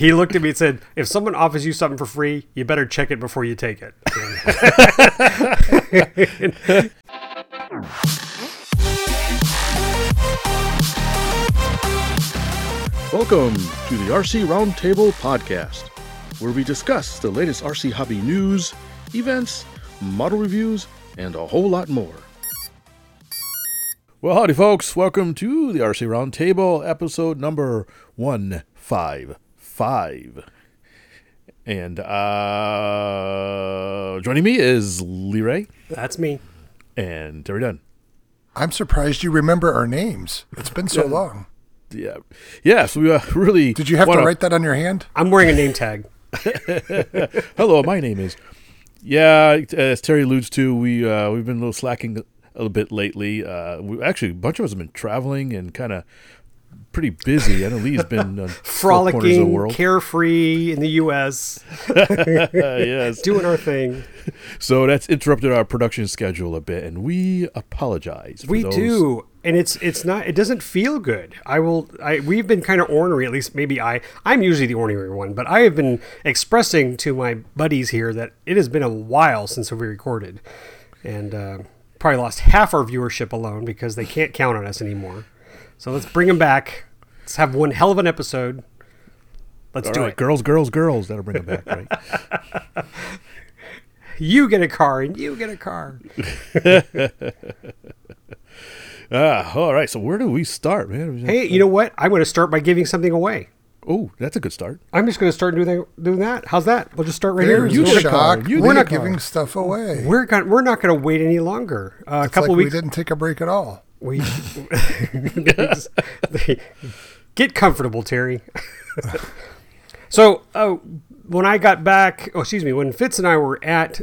He looked at me and said, "If someone offers you something for free, you better check it before you take it." Welcome to the RC Roundtable Podcast, where we discuss the latest RC hobby news, events, model reviews, and a whole lot more. Well, howdy, folks. Welcome to the RC Roundtable, episode number 155. And uh, joining me is Lee Ray That's me. and Terry Dunn. I'm surprised you remember our names. It's been so long. Yeah. Yeah, so we uh, really. Did you have wanna- to write that on your hand? I'm wearing a name tag. Hello, my name is. Yeah, as Terry alludes to, we uh, we've been a little slacking a little bit lately. Uh, we actually a bunch of us have been traveling and kind of pretty busy. I know Lee's been on of the Frolicking, carefree in the U.S., Uh, yes, doing our thing. so that's interrupted our production schedule a bit, and we apologize. For We those. do, and it's it's not. It doesn't feel good. I will. I we've been kind of ornery. At least maybe I. I'm usually the ornery one, but I have been expressing to my buddies here that it has been a while since we recorded, and uh, probably lost half our viewership alone because they can't count on us anymore. So let's bring them back. Let's have one hell of an episode. Let's All do right, it. girls, girls, girls. That'll bring them back, right? You get a car, and you get a car. ah, all right. So where do we start, man? Hey, you know what? I'm going to start by giving something away. oh, that's a good start. I'm just going to start doing that, doing that. How's that? We'll just start right There, here. you get a car. shocked. You We're get a not giving stuff away. We're going we're not going to wait any longer. Uh, a couple like we weeks. didn't take a break at all. We get comfortable, Terry. so uh, when I got back, oh excuse me, when Fitz and I were at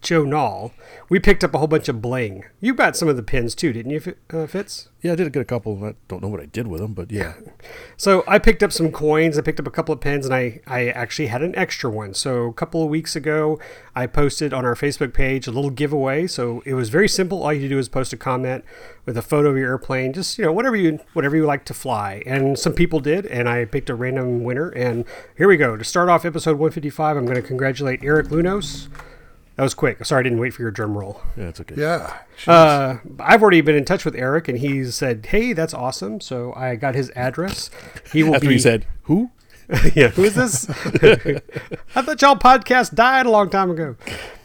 Joe Nall, we picked up a whole bunch of bling. You got some of the pins too, didn't you, uh, Fitz? Yeah, I did get a couple. I don't know what I did with them, but yeah. So I picked up some coins. I picked up a couple of pins, and I, I actually had an extra one. So a couple of weeks ago, I posted on our Facebook page a little giveaway. So it was very simple. All you had to do is post a comment with a photo of your airplane, just you know whatever you whatever you like to fly. And some people did, and I picked a random winner. And here we go. To start off episode 155, I'm going to congratulate Eric Lunos. That was quick. Sorry, I didn't wait for your drum roll. Yeah, it's okay. Yeah. Uh, I've already been in touch with Eric, and he said, "Hey, that's awesome." So I got his address. He will After be. he said, "Who?" yeah, who is this? I thought y'all podcast died a long time ago.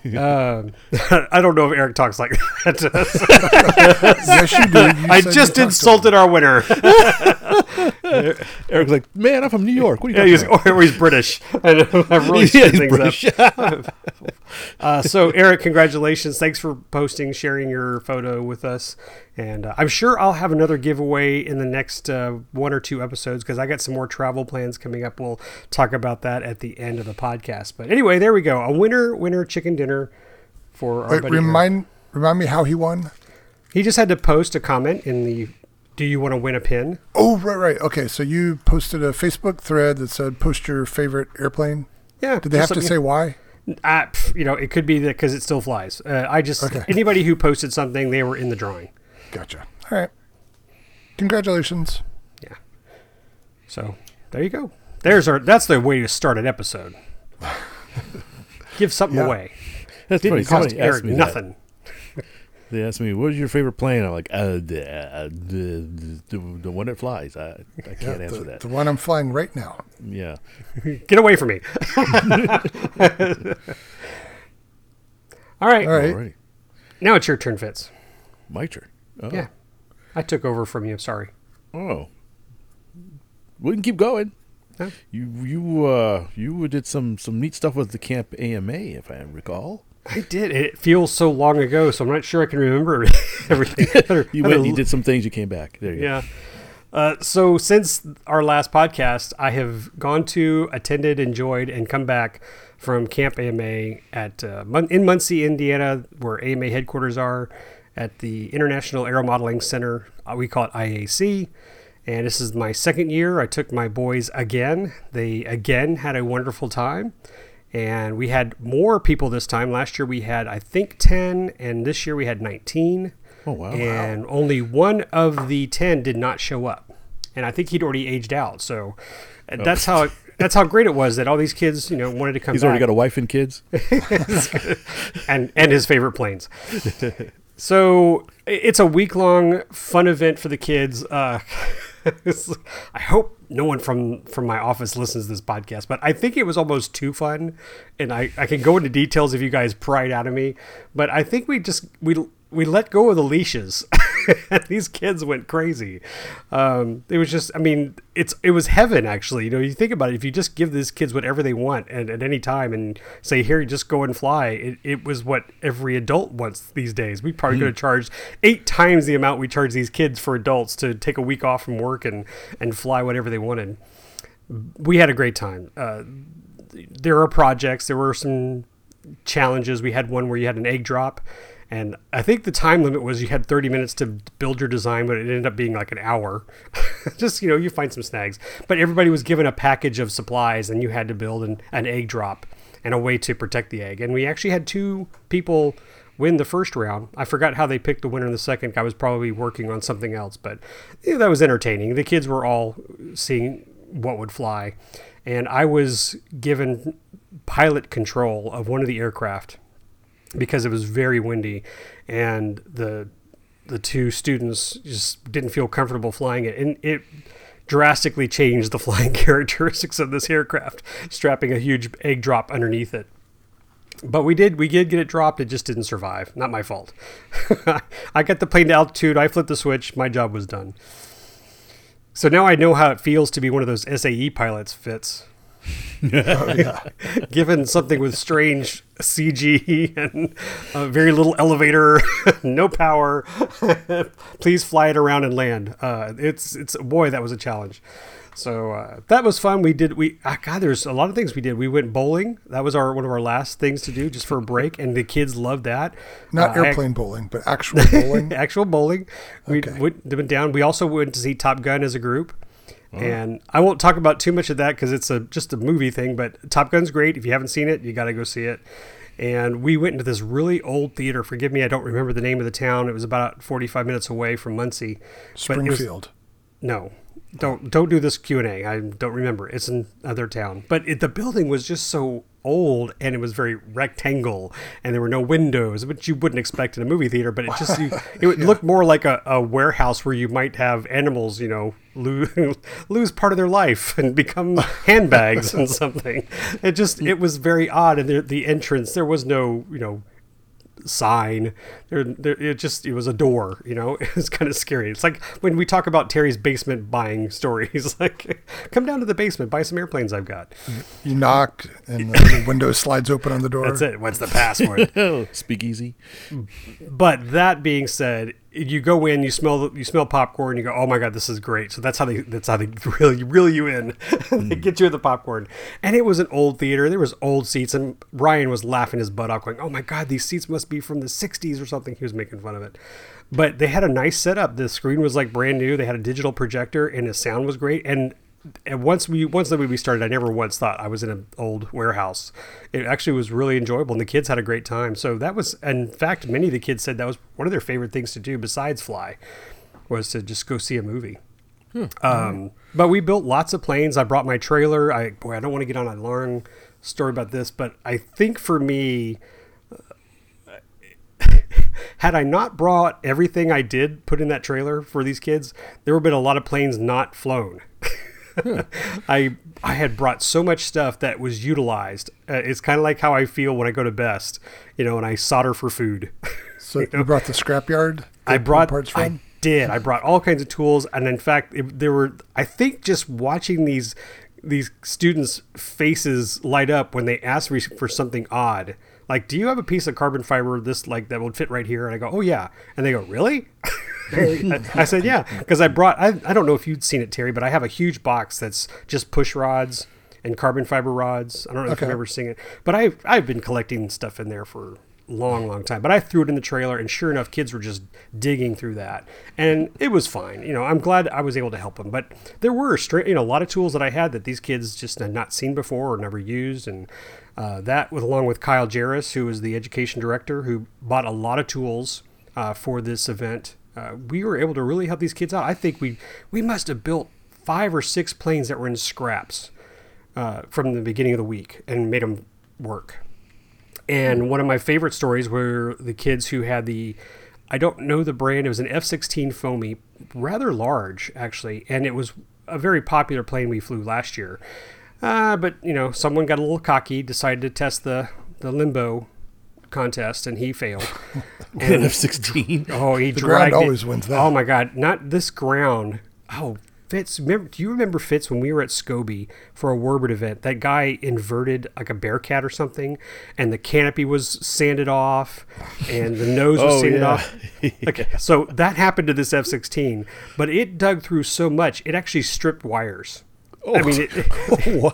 Um, I don't know if Eric talks like that. yes, you did. You I just insulted our winner. Eric's like, "Man, I'm from New York. What are yeah, you he's, talking or he's British. I know, I've really about?" yeah, things up. British. Uh, so, Eric, congratulations. Thanks for posting, sharing your photo with us. And uh, I'm sure I'll have another giveaway in the next uh, one or two episodes because I got some more travel plans coming up. We'll talk about that at the end of the podcast. But anyway, there we go. A winner, winner chicken dinner for our Wait, buddy Eric. remind remind me how he won. He just had to post a comment in the Do you want to win a pin? Oh, right, right. Okay, so you posted a Facebook thread that said post your favorite airplane. Yeah. Did they have to say why? Uh, you know, it could be that because it still flies. Uh, I just, Okay. anybody who posted something, they were in the drawing. Gotcha. All right. Congratulations. Yeah. So there you go. There's our. That's the way to start an episode. Give something Yeah. away. That's Didn't funny. cost Somebody asked Eric me that. nothing. They asked me, "What is your favorite plane?" I'm like, uh, the, uh, the, the, the one that flies. I, I can't the, answer that. the one I'm flying right now. yeah. Get away from me. All right. All right. Alrighty. Now it's your turn, Fitz. My turn. Oh. Yeah. I took over from you. Sorry. Oh. We can keep going. Huh? You you uh you did some some neat stuff with the camp AMA, if I recall. I did. It feels so long ago, so I'm not sure I can remember everything. You went, you did some things, you came back. There you go. Yeah. Uh, so since our last podcast, I have gone to, attended, enjoyed, and come back from Camp AMA at uh, in Muncie, Indiana, where AMA headquarters are, at the International Aero Modeling Center. Uh, we call it IAC. And this is my second year. I took my boys again. They again had a wonderful time. And we had more people this time. Last year we had, I think, 10, and this year we had 19 Oh wow. and only one of the 10 did not show up and i think he'd already aged out so uh, that's how it, that's how great it was that all these kids, you know, wanted to come. He's back. already got a wife and kids. and and his favorite planes. so it's a week long fun event for the kids. Uh, I hope no one from from my office listens to this podcast, but I think it was almost too fun, and I I can go into details if you guys pry it out of me. But I think we just we we let go of the leashes. These kids went crazy. Um, it was just, I mean, it's it was heaven actually. You know, you think about it. If you just give these kids whatever they want and at any time and say, "Here, just go and fly," it, it was what every adult wants these days. We probably could have charged eight times the amount we charge these kids for adults to take a week off from work and and fly whatever they wanted. We had a great time. Uh, there are projects. There were some challenges. We had one where you had an egg drop and I think the time limit was you had 30 minutes to build your design, but it ended up being like an hour. Just, you know, you find some snags. But everybody was given a package of supplies and you had to build an, an egg drop and a way to protect the egg. And we actually had two people win the first round. I forgot how they picked the winner in the second. I was probably working on something else, but yeah, that was entertaining. The kids were all seeing what would fly. And I was given pilot control of one of the aircraft because it was very windy and the the two students just didn't feel comfortable flying it. And it drastically changed the flying characteristics of this aircraft strapping a huge egg drop underneath it. But we did we did get it dropped. It just didn't survive. Not my fault. I got the plane to altitude. I flipped the switch. My job was done. So now i know how it feels to be one of those SAE pilots Fitz Oh, yeah. given something with strange CG and uh, very little elevator, no power. Please fly it around and land. Uh, it's it's boy that was a challenge. So uh, that was fun. We did we ah, God. There's a lot of things we did. We went bowling. That was our one of our last things to do just for a break, and the kids loved that. Not Uh, I- airplane bowling, but actual bowling. actual bowling. We Okay. went, went down. We also went to see Top Gun as a group. And I won't talk about too much of that because it's a just a movie thing. But Top Gun's great. If you haven't seen it, you got to go see it. And we went into this really old theater. Forgive me, I don't remember the name of the town. It was about 45 minutes away from Muncie. It was- Springfield. no, don't don't do this Q and A. I don't remember. It's in another town, but it, the building was just so old and it was very rectangle and there were no windows, which you wouldn't expect in a movie theater. But it just you, it would look more like a, a warehouse where you might have animals, you know, lose lose part of their life and become handbags and something. It just it was very odd. And the, the entrance there was no you know sign. There, there, it just it was a door. You know, it was kind of scary. It's like when we talk about Terry's basement buying stories. Like, come down to the basement, buy some airplanes I've got. You knock, and the window slides open on the door. That's it. What's the password? Speakeasy. but that being said, you go in, you smell you smell popcorn, you go, oh my god, this is great. So that's how they that's how they really reel you in. they hmm. get you at the popcorn, and it was an old theater. There was old seats, and Ryan was laughing his butt off, going, oh my god, these seats must be from the '60s or something. He was making fun of it. But they had a nice setup. The screen was like brand new. They had a digital projector, and the sound was great. And and once we once the movie started, I never once thought I was in an old warehouse. It actually was really enjoyable, and the kids had a great time. So that was, in fact, many of the kids said that was one of their favorite things to do besides fly, was to just go see a movie. Um, but we built lots of planes. I brought my trailer. I boy, I don't want to get on a long story about this, but I think for me, had I not brought everything I did put in that trailer for these kids, there would have been a lot of planes not flown. I I had brought so much stuff that was utilized. Uh, it's kind of like how I feel when I go to Best, you know, and I solder for food. so you brought the scrapyard. I brought parts I from. did. I brought all kinds of tools, and in fact, it, there were. I think just watching these these students' faces light up when they asked me for something odd. Like, do you have a piece of carbon fiber this like that would fit right here? And I go, oh yeah. And they go, really? I, I said, yeah, because I brought. I, I don't know if you'd seen it, Terry, but I have a huge box that's just push rods and carbon fiber rods. I don't know if Okay. you've ever seen it, but I've I've been collecting stuff in there for a long, long time. But I threw it in the trailer, and sure enough, kids were just digging through that, and it was fine. You know, I'm glad I was able to help them. But there were you know a lot of tools that I had that these kids just had not seen before or never used, and uh, that with along with Kyle Jaracz, who was the education director, who bought a lot of tools uh, for this event. Uh, we were able to really help these kids out. I think we we must have built five or six planes that were in scraps uh, from the beginning of the week and made them work. And one of my favorite stories were the kids who had the, I don't know the brand, it was an F 16 foamy, rather large actually, and it was a very popular plane we flew last year. Uh, but, you know, someone got a little cocky, decided to test the, the limbo contest, and he failed. And F sixteen. Oh, he The dragged ground it. always wins that. Oh my God, not this ground. Oh, Fitz, remember, do you remember Fitz when we were at Scobie for a Warbird event? That guy inverted like a Bearcat or something, and the canopy was sanded off, and the nose was Oh, sanded yeah. off. Okay, so that happened to this F-16, but it dug through so much it actually stripped wires. I mean, it, oh, wow.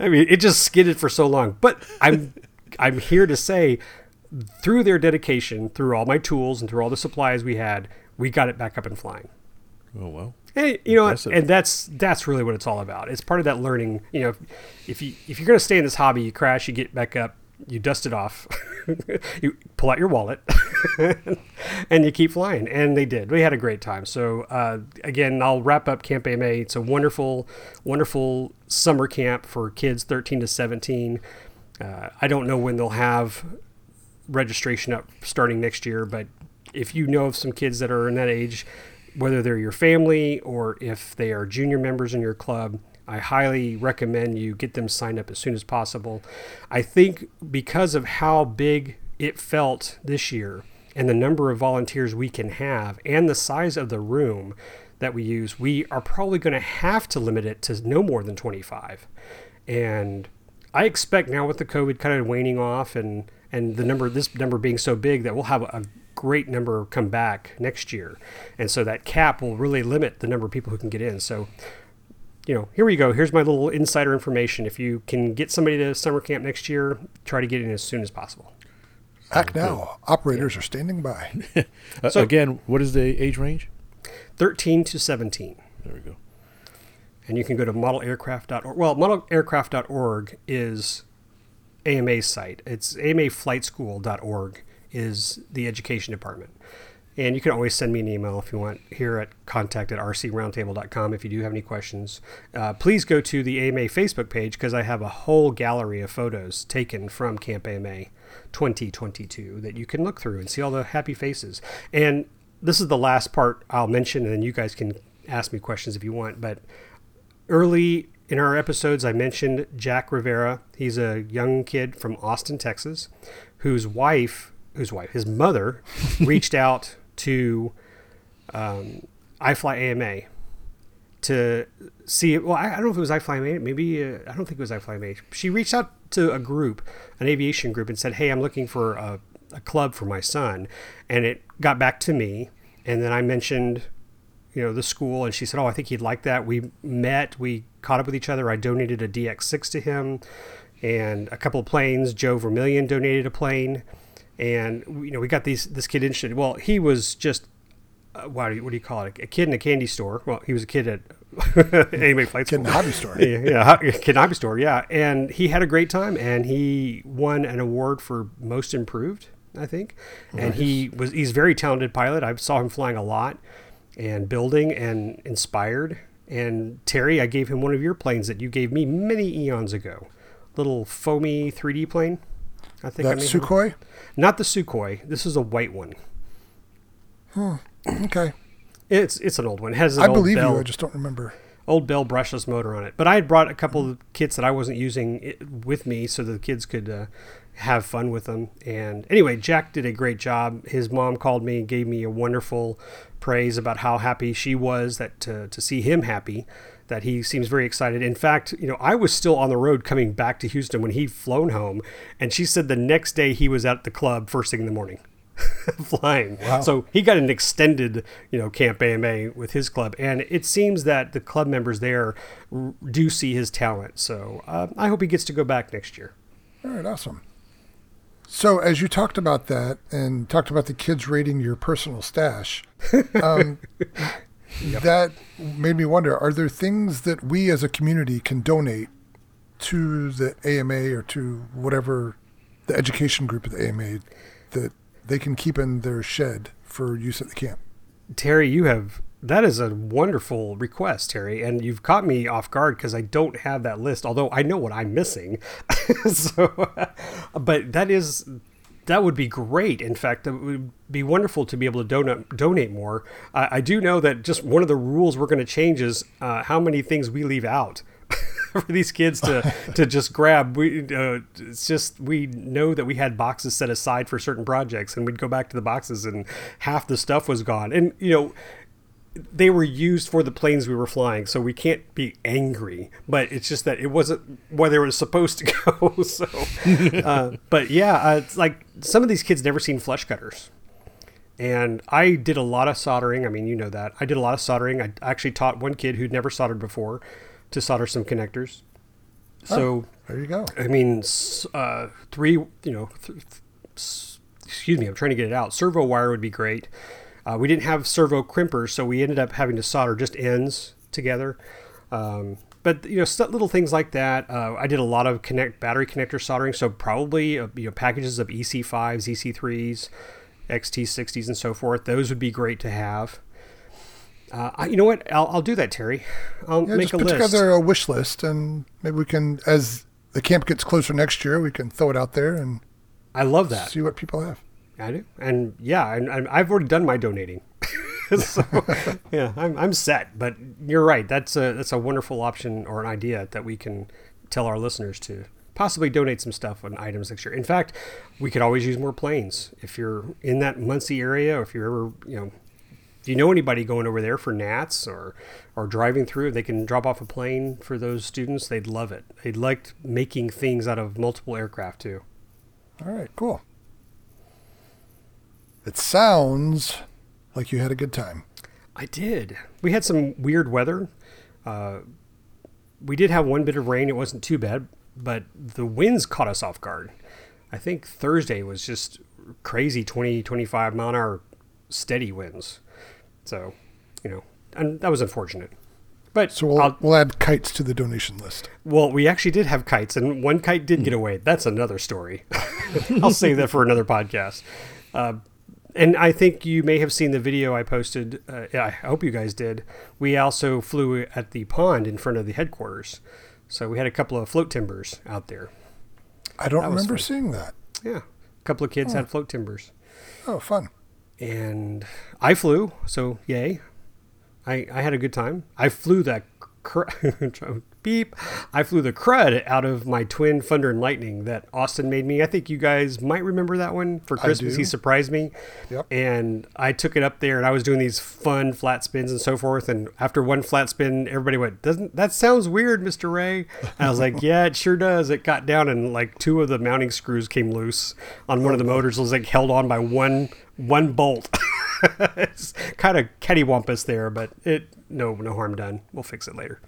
I mean, it just skidded for so long. But I'm I'm here to say, through their dedication, through all my tools and through all the supplies we had, we got it back up and flying. Oh well. And you know. Impressive. and that's that's really what it's all about. It's part of that learning. You know, if you if you're going to stay in this hobby, you crash, you get back up, you dust it off, you pull out your wallet, and you keep flying. And they did. We had a great time. So uh, again, I'll wrap up Camp AMA. It's a wonderful, wonderful summer camp for kids 13 to 17. Uh, I don't know when they'll have registration up starting next year, but if you know of some kids that are in that age, whether they're your family or if they are junior members in your club, I highly recommend you get them signed up as soon as possible. I think because of how big it felt this year and the number of volunteers we can have and the size of the room that we use, we are probably going to have to limit it to no more than 25. And I expect now with the COVID kind of waning off and and the number this number being so big that we'll have a great number come back next year, and so that cap will really limit the number of people who can get in. So, you know, here we go. Here's my little insider information. If you can get somebody to summer camp next year, try to get in as soon as possible. Act now. Operators are standing by. Uh, So- again, what is the age range? 13 to 17. There we go. and you can go to modelaircraft.org. Well, modelaircraft.org is AMA's site. It's amaflightschool.org is the education department. And you can always send me an email if you want here at contact at rcroundtable.com if you do have any questions. Uh, please go to the AMA Facebook page because I have a whole gallery of photos taken from Camp AMA 2022 that you can look through and see all the happy faces. And this is the last part I'll mention, and then you guys can ask me questions if you want. But early in our episodes, I mentioned Jack Rivera. He's a young kid from Austin, Texas, whose wife, whose wife, his mother, reached out to um, iFly AMA to see. Well, I, I don't know if it was iFly AMA. Maybe uh, I don't think it was iFly AMA. She reached out to a group, an aviation group, and said, "Hey, I'm looking for a, a club for my son," and it got back to me. And then I mentioned you know the school and she said oh i think he'd like that. We met we caught up with each other. I donated a dx6 to him and a couple of planes. Joe vermillion donated a plane and you know we got these this kid interested well he was just uh, what, do you, what do you call it? A kid in a candy store. Well he was a kid at AMA flight Kid in school. the hobby store. yeah, yeah, kid in a hobby store yeah. And he had a great time and he won an award for most improved i think. And he was he's a very talented pilot. I saw him flying a lot and building and inspired. And Terry, I gave him one of your planes that you gave me many eons ago. Little foamy 3D plane. I think I That Sukhoi? Not the Sukhoi. This is a white one. Hmm. Okay. It's it's an old one. It has an I old believe bell, you. I just don't remember. old Bell brushless motor on it. But I had brought a couple of kits that I wasn't using with me so the kids could uh, have fun with them. And anyway, Jack did a great job. His mom called me and gave me a wonderful praise about how happy she was that to, to see him happy. That he seems very excited. In fact, you know, I was still on the road coming back to Houston when he'd flown home, and she said the next day he was at the club first thing in the morning. flying. Wow. So he got an extended, you know, Camp AMA with his club, and it seems that the club members there do see his talent. So uh, I hope he gets to go back next year. All right, awesome. So, as you talked about that and talked about the kids raiding your personal stash, um, that made me wonder are there things that we as a community can donate to the AMA or to whatever the education group of the AMA that they can keep in their shed for use at the camp? Terry, you have That is a wonderful request, Terry, and you've caught me off guard because I don't have that list. Although I know what I'm missing, so but that is that would be great. In fact, it would be wonderful to be able to donate donate more. Uh, I do know that just one of the rules we're going to change is uh, how many things we leave out. for these kids to to just grab. We uh, it's just we know that we had boxes set aside for certain projects, and we'd go back to the boxes, and half the stuff was gone. And you know, they were used for the planes we were flying, so we can't be angry. But it's just that it wasn't where they were supposed to go. so, uh, but yeah, uh, it's like some of these kids never seen flush cutters. And I did a lot of soldering. I mean, you know that. I did a lot of soldering. I actually taught one kid who'd never soldered before to solder some connectors. So oh, there you go. I mean, uh, three, you know, th- th- excuse me, I'm trying to get it out. Servo wire would be great. Uh, we didn't have servo crimpers, so we ended up having to solder just ends together. Um, but you know, st- little things like that. Uh, I did a lot of connect battery connector soldering, so probably uh, you know packages of EC5s, EC3s, XT60s, and so forth. Those would be great to have. Uh, you know what? I'll, I'll do that, Terry. I'll yeah, make just a put list. together a wish list, and maybe we can, as the camp gets closer next year, we can throw it out there and I love that. See what people have. I do, and yeah, and, I've already done my donating, so yeah, I'm, I'm set. But you're right. That's a that's a wonderful option or an idea that we can tell our listeners to possibly donate some stuff on items next year. In fact, we could always use more planes if you're in that Muncie area, or if you're ever you know if you know anybody going over there for Nats or or driving through, they can drop off a plane for those students. They'd love it. They liked making things out of multiple aircraft too. All right, cool. It sounds like you had a good time. I did. We had some weird weather. Uh, we did have one bit of rain. It wasn't too bad, but the winds caught us off guard. I think Thursday was just crazy 20, 25 mile an hour steady winds. So, you know, and that was unfortunate. But so we'll, we'll add kites to the donation list. Well, we actually did have kites, and one kite did get away. That's another story. I'll save that for another podcast. Uh, and I think you may have seen the video I posted. Uh, I hope you guys did. We also flew at the pond in front of the headquarters, so we had a couple of float timbers out there. I don't remember seeing that. Yeah, a couple of kids oh. had float timbers. Oh, fun! And I flew, so yay! I I had a good time. I flew that. beep. I flew the crud out of my twin Thunder and Lightning that Austin made me. I think you guys might remember that one for Christmas. He surprised me. Yep. And I took it up there and I was doing these fun flat spins and so forth. And after one flat spin, everybody went, Doesn't that sounds weird, Mr. Ray? And I was like, Yeah, it sure does. It got down and like two of the mounting screws came loose on one of the oh, motors. It was like held on by one one bolt. it's kind of cattywampus there, but it no no harm done. We'll fix it later.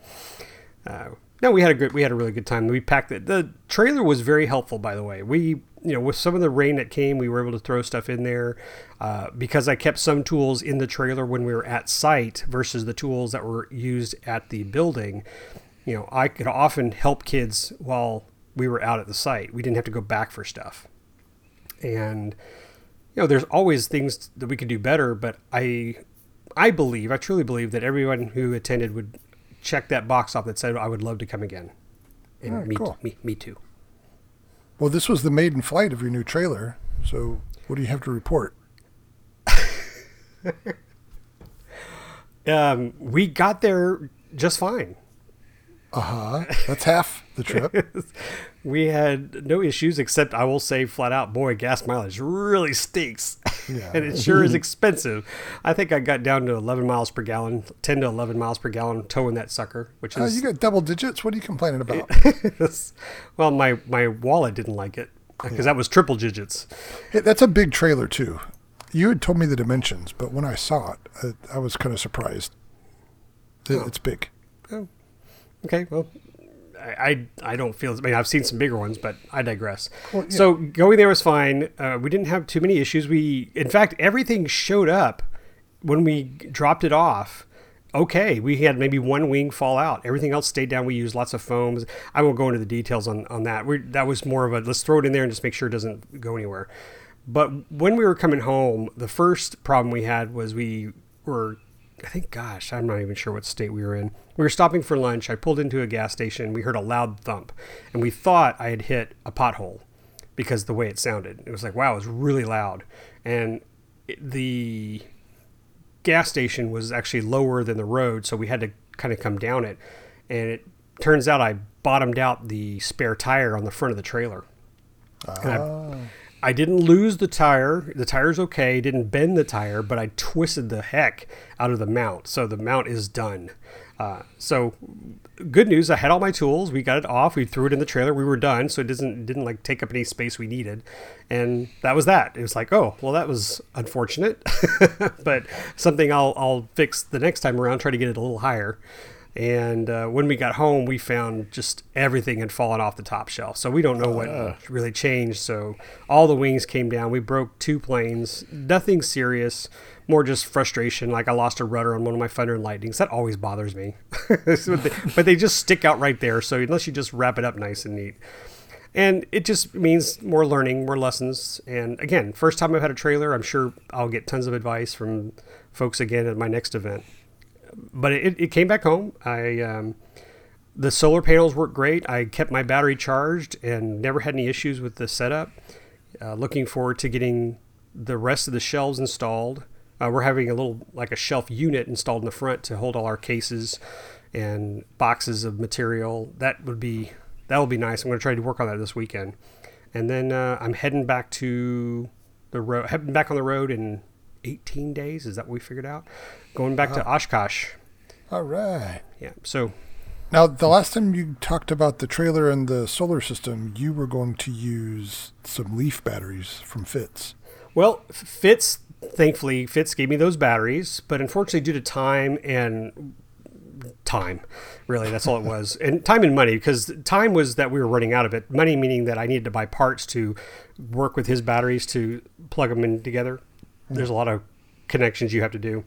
Uh, no, we had a good, we had a really good time. We packed it. The trailer was very helpful, by the way. We, you know, with some of the rain that came, we were able to throw stuff in there uh, because I kept some tools in the trailer when we were at site versus the tools that were used at the building. You know, I could often help kids while we were out at the site. We didn't have to go back for stuff, and you know, there's always things that we could do better. But I, I believe, I truly believe that everyone who attended would check that box off that said I would love to come again. And oh, me, cool. me, me too. Well, this was the maiden flight of your new trailer. So, what do you have to report? um, we got there just fine. Uh huh. That's half the trip. we had no issues, except I will say flat out, boy, gas mileage really stinks. Yeah. and it sure is expensive. I think I got down to 11 miles per gallon, 10 to 11 miles per gallon towing that sucker, which is. Uh, you got double digits? What are you complaining about? well, my, my wallet didn't like it because yeah. that was triple digits. that's a big trailer, too. You had told me the dimensions, but when I saw it, I, I was kind of surprised. It, oh. It's big. Okay, well, I, I don't feel. I mean, I've seen some bigger ones, but I digress. Well, yeah. So going there was fine. Uh, we didn't have too many issues. We, in fact, everything showed up when we dropped it off. Okay, we had maybe one wing fall out. Everything else stayed down. We used lots of foams. I won't go into the details on on that. we that was more of a let's throw it in there and just make sure it doesn't go anywhere. But when we were coming home, the first problem we had was we were I think, gosh, I'm not even sure what state we were in. We were stopping for lunch. I pulled into a gas station. We heard a loud thump, and we thought I had hit a pothole because the way it sounded. It was like, wow, it was really loud. And it, the gas station was actually lower than the road, so we had to kind of come down it. And it turns out I bottomed out the spare tire on the front of the trailer. And ah. I, didn't lose the tire. The tire's okay. Didn't bend the tire, but I twisted the heck out of the mount. So the mount is done. Uh, so good news. I had all my tools. We got it off. We threw it in the trailer. We were done. So it doesn't didn't like take up any space we needed, and that was that. It was like, oh well, that was unfortunate, but something I'll I'll fix the next time around. Try to get it a little higher. And uh, when we got home, we found just everything had fallen off the top shelf. So we don't know what really changed. So all the wings came down. We broke two planes. Nothing serious. More just frustration. Like I lost a rudder on one of my Thunder and Lightnings. That always bothers me. But they just stick out right there. So unless you just wrap it up nice and neat. And it just means more learning, more lessons. And again, first time I've had a trailer, I'm sure I'll get tons of advice from folks again at my next event but it, it came back home. I um, the solar panels worked great. I kept my battery charged and never had any issues with the setup. Uh, looking forward to getting the rest of the shelves installed. Uh, we're having a little like a shelf unit installed in the front to hold all our cases and boxes of material. That would be that will be nice. I'm going to try to work on that this weekend, and then uh, I'm heading back to the road. Heading back on the road in 18 days. Is that what we figured out? Going back to uh-huh. Oshkosh. All right. Yeah. So Now, the last time you talked about the trailer and the solar system, you were going to use some leaf batteries from Fitz. Well, Fitz, thankfully, Fitz gave me those batteries, but unfortunately, due to time and time, really, that's all it was, and time and money, because time was that we were running out of it. Money meaning that I needed to buy parts to work with his batteries to plug them in together. There's a lot of connections you have to do,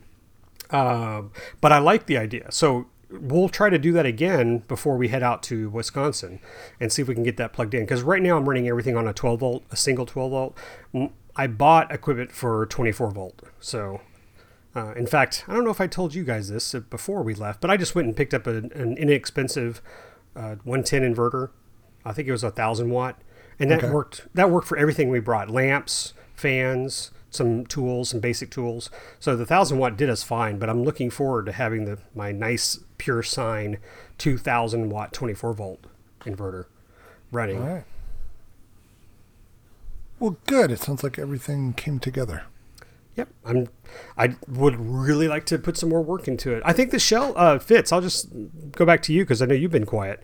um, but I like the idea. So we'll try to do that again before we head out to Wisconsin and see if we can get that plugged in. Because right now I'm running everything on a 12 volt, a single 12 volt. Mm, I bought equipment for 24 volt. So, uh, in fact, I don't know if I told you guys this before we left, but I just went and picked up an, an inexpensive uh, 110 inverter. I think it was a thousand watt, and that Okay. worked. That worked for everything we brought: lamps, fans, some tools, some basic tools. So the thousand watt did us fine. But I'm looking forward to having the my nice pure sine 2000 watt 24 volt inverter running. All right. Well, good. It sounds like everything came together. Yep, I'm. I would really like to put some more work into it. I think the shell uh, Fitz. I'll just go back to you because I know you've been quiet,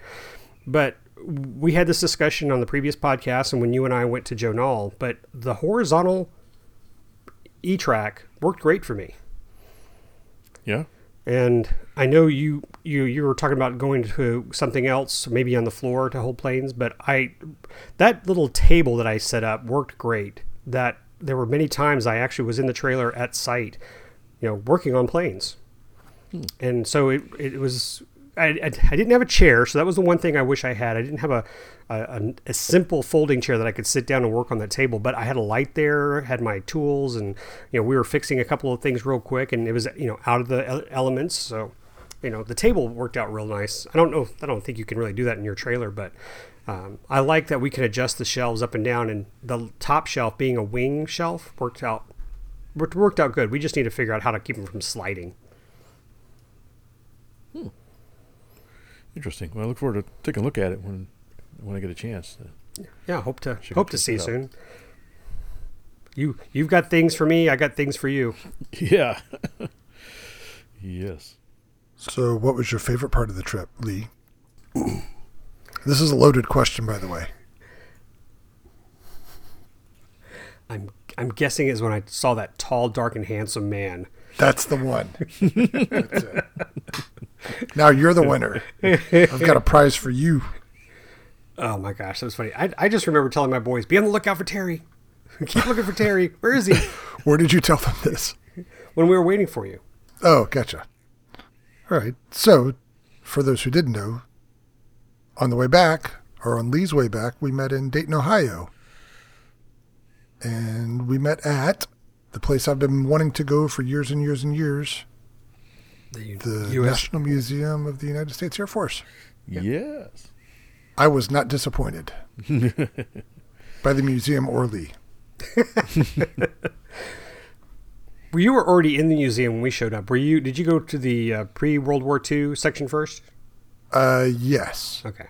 but we had this discussion on the previous podcast and when you and I went to Joe Nall. But the horizontal E track worked great for me, Yeah. and I know you you you were talking about going to something else, maybe on the floor to hold planes. But I that little table that I set up worked great. That there were many times I actually was in the trailer at site, you know, working on planes, hmm. and so it it was. I, I, I didn't have a chair, so that was the one thing I wish I had. I didn't have a, a, a, simple folding chair that I could sit down and work on that table, but I had a light there, had my tools, and you know we were fixing a couple of things real quick, and it was you know out of the elements, so you know the table worked out real nice. I don't know, I don't think you can really do that in your trailer, but um, I like that we can adjust the shelves up and down, and the top shelf being a wing shelf worked out worked, out good. We just need to figure out how to keep them from sliding. Interesting. Well, I look forward to taking a look at it when when I get a chance. Yeah, hope to hope to see you soon. You you've got things for me. I got things for you. Yeah. yes. So, what was your favorite part of the trip, Lee? this is a loaded question, by the way. I'm I'm guessing is when I saw that tall, dark, and handsome man. That's the one. That's it. Now you're the winner. I've got a prize for you. Oh my gosh, that was funny. I, I just remember telling my boys, "Be on the lookout for Terry. Keep looking for Terry. Where is he?" Where did you tell them this? When we were waiting for you. Oh, gotcha. All right. So, for those who didn't know, on the way back, or on Lee's way back, we met in Dayton, Ohio. And we met at the place I've been wanting to go for years and years and years The, the U.S. National Museum of the United States Air Force. Yes. I was not disappointed by the museum or Lee. Well, you were already in the museum when we showed up. Were you? Did you go to the uh, pre World War II section first? Uh, yes, Okay,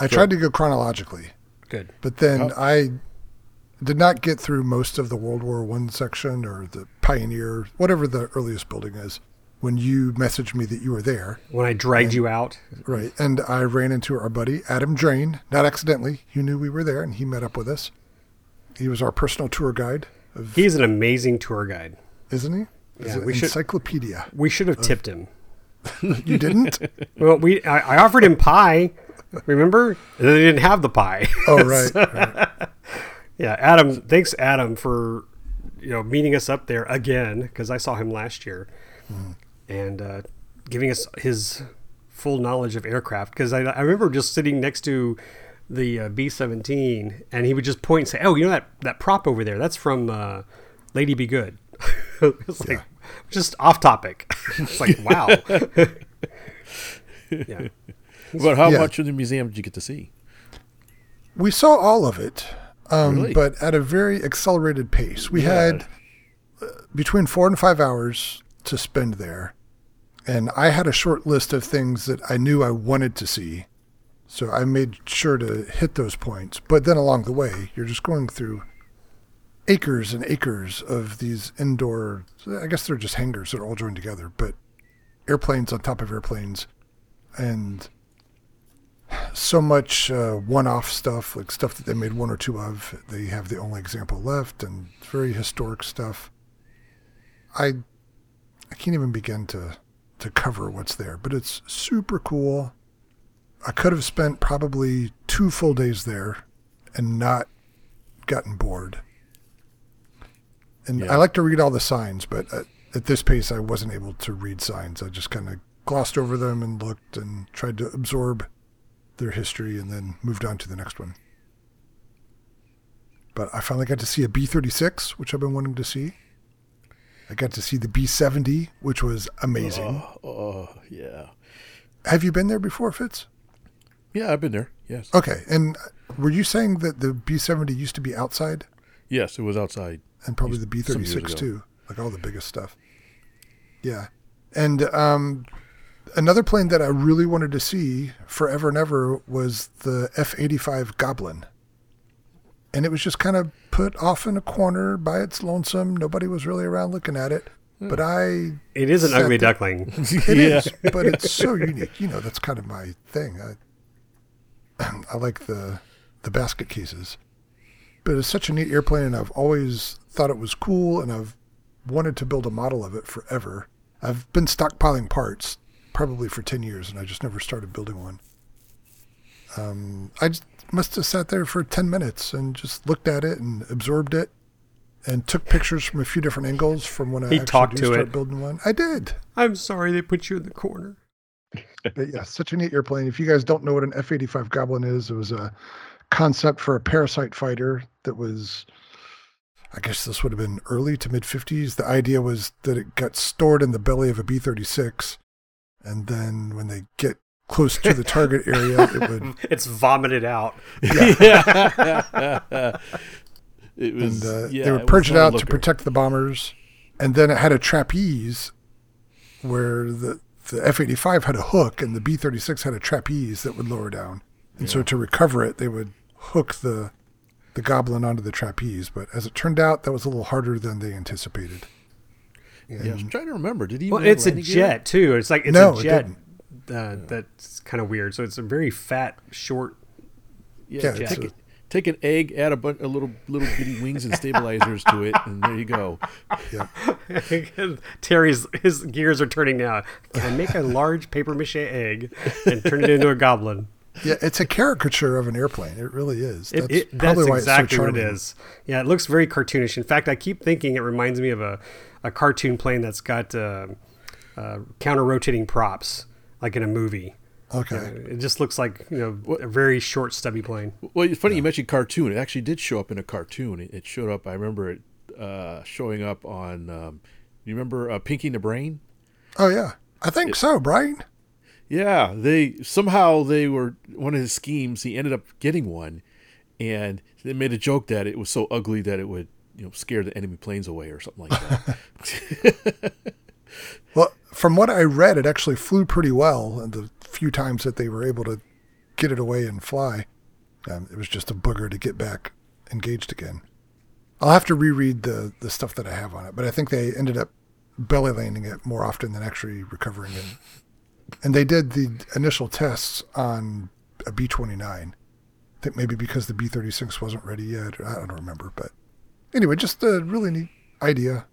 I tried to go chronologically, good. but then I did not get through most of the World War One section or the Pioneer, whatever the earliest building is. When you messaged me that you were there, When I dragged you out, right, and I ran into our buddy Adam Drain, not accidentally. He knew we were there, and he met up with us. He was our personal tour guide, of, he's an amazing tour guide. isn't he? Yeah, an we should- encyclopedia. We should have tipped him. You didn't? Well, we I, I offered him pie. Remember? And they didn't have the pie. Oh, right. right. yeah, Adam. Thanks, Adam, for you know meeting us up there again because I saw him last year, mm. And uh, giving us his full knowledge of aircraft. Because I, I remember just sitting next to the uh, B seventeen, and he would just point and say, "Oh, you know that that prop over there? That's from uh, Lady Be Good." it's like just off topic. it's like wow. yeah. But how Yeah. much of the museum did you get to see? We saw all of it, um, Really? but at a very accelerated pace. We had uh, between four and five hours to spend there, and I had a short list of things that I knew I wanted to see. So I made sure to hit those points. But then along the way, you're just going through acres and acres of these indoor, I guess they're just hangars that are all joined together, but airplanes on top of airplanes. And so much uh, one-off stuff, like stuff that they made one or two of. They have the only example left, and very historic stuff. I I can't even begin to to cover what's there, but it's super cool. I could have spent probably two full days there and not gotten bored. And Yeah. I like to read all the signs, but at, at this pace, I wasn't able to read signs. I just kind of glossed over them and looked and tried to absorb their history and then moved on to the next one. But I finally got to see a B 36, which I've been wanting to see. I got to see the B 70, which was amazing. Oh, yeah. Have you been there before, Fitz? Yeah, I've been there. Yes. Okay. And were you saying that the B 70 used to be outside Yes, it was outside. and probably the B thirty six too? Like all the biggest stuff. Yeah. And um, another plane that I really wanted to see forever and ever was the F 85 Goblin. And it was just kind of put off in a corner by its lonesome. Nobody was really around looking at it. But I It is an ugly there- duckling. It Yeah. is, but it's so unique. You know, that's kind of my thing. I, I like the the basket cases, but it's such a neat airplane, and I've always thought it was cool, and I've wanted to build a model of it forever. I've been stockpiling parts probably for ten years, and I just never started building one. Um, I just must have sat there for ten minutes and just looked at it and absorbed it. And took pictures from a few different angles from when I He actually talked to start it. building one. I did. I'm sorry they put you in the corner. But yeah, such a neat airplane. If you guys don't know what an F 85 Goblin is, it was a concept for a parasite fighter that was, I guess this would have been early to mid 50s. The idea was that it got stored in the belly of a B 36. And then when they get close to the target area, it would. It's vomited out. Yeah. it was. And uh, yeah, they would was purge it not out to protect the bombers. And then it had a trapeze where the, the F 85 had a hook and the B 36 had a trapeze that would lower down. And so to recover it, they would hook the the goblin onto the trapeze. But as it turned out, that was a little harder than they anticipated. Yeah, I'm trying to remember. Did he? Well, it's a landing gear? jet too. It's like it's No, a it jet. didn't. Uh, That's kind of weird. So it's a very fat, short. Yeah, Yeah, take, a, take an egg, add a, bunch, a little little bitty wings and stabilizers to it, and there you go. Yeah. Terry's his gears are turning now. Can I make a large paper mache egg and turn it into a goblin? Yeah, it's a caricature of an airplane. It really is. That's it, that's why exactly it's so what it is. Yeah, it looks very cartoonish. In fact, I keep thinking it reminds me of a, a cartoon plane that's got uh, uh, counter rotating props, like in a movie. Okay. It just looks like you know a very short, stubby plane. Well, it's funny you mentioned cartoon. It actually did show up in a cartoon. It, it showed up. I remember it uh, showing up on. Um, you remember uh, Pinky and the Brain? Oh yeah, I think so, Brian. Yeah, they somehow they were one of his schemes. He ended up getting one, and they made a joke that it was so ugly that it would you know scare the enemy planes away or something like that. Well, from what I read, it actually flew pretty well, and the few times that they were able to get it away and fly, um, it was just a booger to get back engaged again. I'll have to reread the the stuff that I have on it, but I think they ended up belly landing it more often than actually recovering it. And they did the initial tests on a B twenty nine. I think maybe because the B thirty six wasn't ready yet. I don't remember, but anyway, just a really neat idea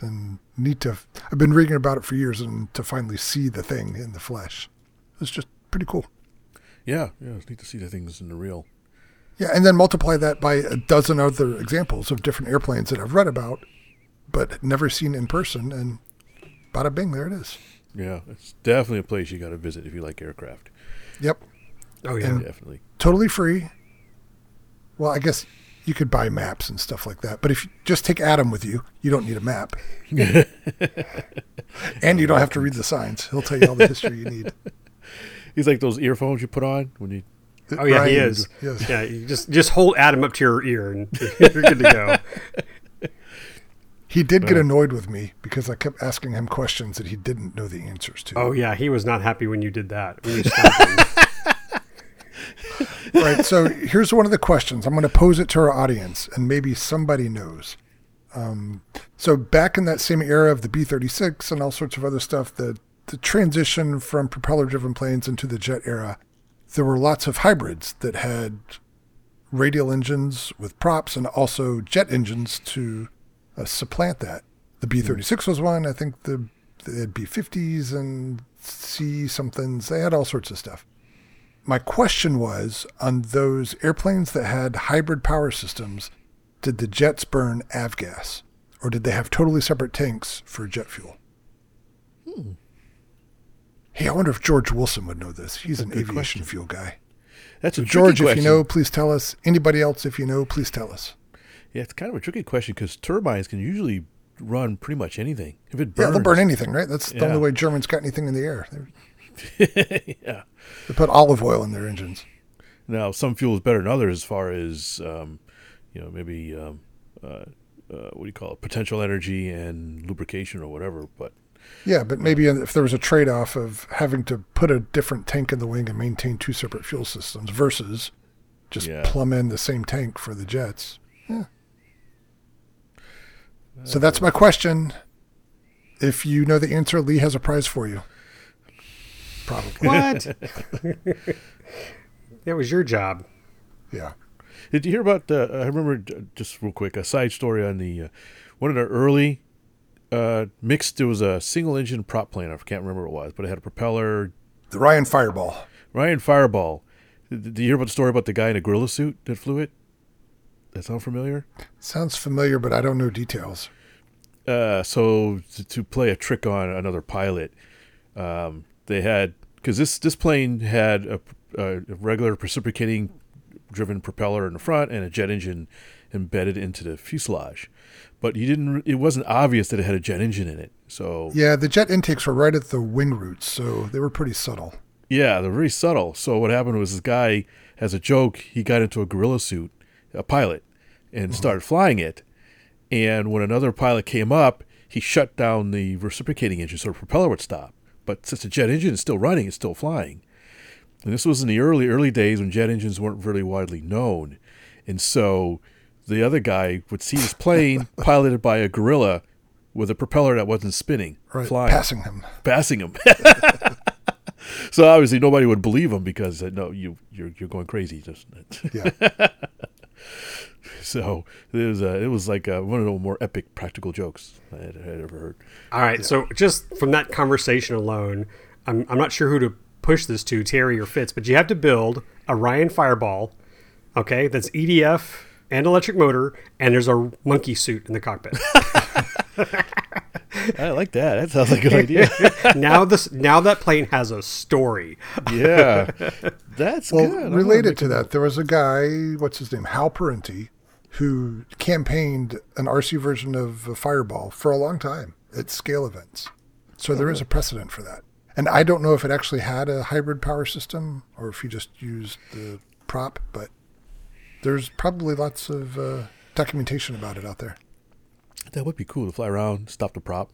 and neat to. I've been reading about it for years, and to finally see the thing in the flesh, it's just pretty cool. yeah, yeah, it's neat to see the things in the real. Yeah, and then multiply that by a dozen other examples of different airplanes that I've read about, but never seen in person, and bada bing, there it is. Yeah, it's definitely a place you got to visit if you like aircraft. Yep, Oh yeah. And- Definitely. totally free. Well, I guess you could buy maps and stuff like that, but if you just take Adam with you, you don't need a map, and you don't have to read the signs. He'll tell you all the history you need. He's like those earphones you put on when you. Oh yeah, he is. Yes. Yeah, you just just hold Adam up to your ear and you're good to go. He did get uh. annoyed with me because I kept asking him questions that he didn't know the answers to. Oh yeah, he was not happy when you did that. When you stopped him. Right. So here's one of the questions. I'm going to pose it to our audience, and maybe somebody knows. Um, so back in that same era of the B-36 and all sorts of other stuff, the the transition from propeller-driven planes into the jet era, there were lots of hybrids that had radial engines with props and also jet engines to uh, supplant that. The B-36 was one. I think the had B-50s and C somethings. They had all sorts of stuff my question was on those airplanes that had hybrid power systems, did the jets burn avgas or did they have totally separate tanks for jet fuel? Hmm. Hey, I wonder if George Wilson would know this. He's an aviation question. fuel guy. That's So, a George, if you know, please tell us. Anybody else, if you know, please tell us. Yeah, it's kind of a tricky question because turbines can usually run pretty much anything. If it burns, Yeah, they'll burn anything, right? That's the only way Germans got anything in the air. They, yeah. they put olive oil in their engines. Now, some fuel is better than others as far as, um, you know, maybe um, uh, uh, what do you call it, potential energy and lubrication or whatever. But Yeah, but maybe if there was a trade off of having to put a different tank in the wing and maintain two separate fuel systems versus just Yeah. plumb in the same tank for the jets. Yeah. So that's my question. If you know the answer, Lee has a prize for you. Probably. what? that was your job. Yeah. did you hear about? Uh, I remember just real quick a side story on the uh, one of the early uh, mixed. It was a single engine prop plane. I can't remember what it was, but it had a propeller. The Ryan Fireball. Ryan Fireball. Did, did you hear about the story about the guy in a gorilla suit that flew it? That sound familiar? Sounds familiar, but I don't know details. uh, so to, to play a trick on another pilot, um, they had because this this plane had a, a regular reciprocating driven propeller in the front and a jet engine embedded into the fuselage, but you didn't. It wasn't obvious that it had a jet engine in it. So Yeah, the jet intakes were right at the wing roots, so they were pretty subtle. Yeah, they're very subtle. So what happened was this guy, as a joke, he got into a gorilla suit, a pilot, and uh-huh. started flying it. And when another pilot came up, he shut down the reciprocating engine so the propeller would stop. But since the jet engine is still running, it's still flying. And this was in the early, early days when jet engines weren't really widely known. And so the other guy would see this plane piloted by a gorilla with a propeller that wasn't spinning, Right. flying Passing him. passing him. so obviously nobody would believe him because uh, no, you you're you're going crazy. Just Yeah. so it was uh, it was like uh, one of the more epic practical jokes I had, I had ever heard. All right, so just from that conversation alone, I'm, I'm not sure who to push this to, Terry or Fitz, but you have to build a Ryan Fireball, okay, that's EDF and electric motor, and there's a monkey suit in the cockpit. I like that. That sounds like a good idea. now this now that plane has a story. yeah, that's Well, good. Related to that, there was a guy, what's his name, Hal Parenti, who campaigned an RC version of Fireball for a long time at scale events. So there is a precedent for that. And I don't know if it actually had a hybrid power system or if he just used the prop, but there's probably lots of uh, documentation about it out there. That would be cool to fly around, stop the prop.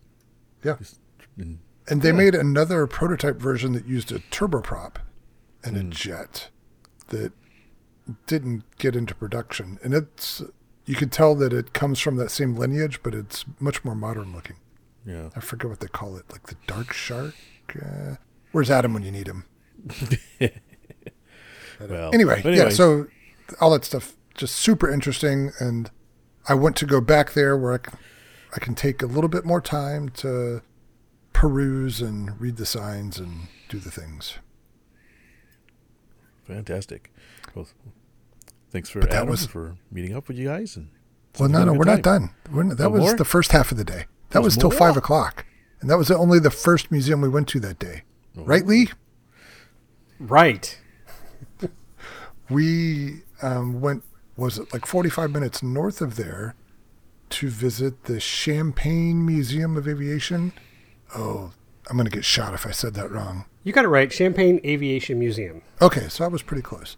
Yeah. Just- and- And they made another prototype version that used a turboprop and a jet that didn't get into production. And it's you could tell that it comes from that same lineage, but it's much more modern looking. yeah. I forget what they call it, like the Dark Shark. Uh, where's Adam when you need him? Well, Anyway, but yeah. So all that stuff just super interesting, and I want to go back there where I can take a little bit more time to peruse and read the signs and do the things. fantastic. Well, thanks for But that Adam was- for meeting up with you guys. And Well, no, no, we're not done. We're, that No was more? the first half of the day. That There's was till five o'clock, and that was only the first museum we went to that day. Oh. Right, Lee? Right. we um, went was it like 45 minutes north of there to visit the champaign museum of aviation oh i'm going to get shot if i said that wrong You got it right. Champaign Aviation Museum. okay so i was pretty close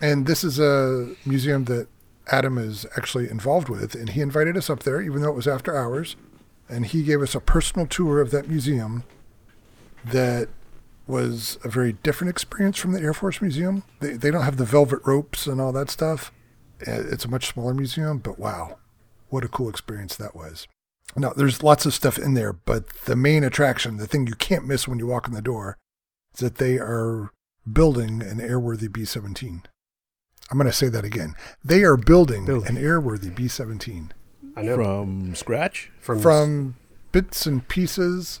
and this is a museum that adam is actually involved with and he invited us up there even though it was after hours and he gave us a personal tour of that museum that was a very different experience from the Air Force Museum. They, they don't have the velvet ropes and all that stuff. Uh, It's a much smaller museum, but wow, what a cool experience that was. Now, there's lots of stuff in there, but the main attraction, the thing you can't miss when you walk in the door, is that they are building an airworthy B 17. I'm going to say that again. They are building Building. an airworthy B 17 I know. from scratch. from, from bits and pieces.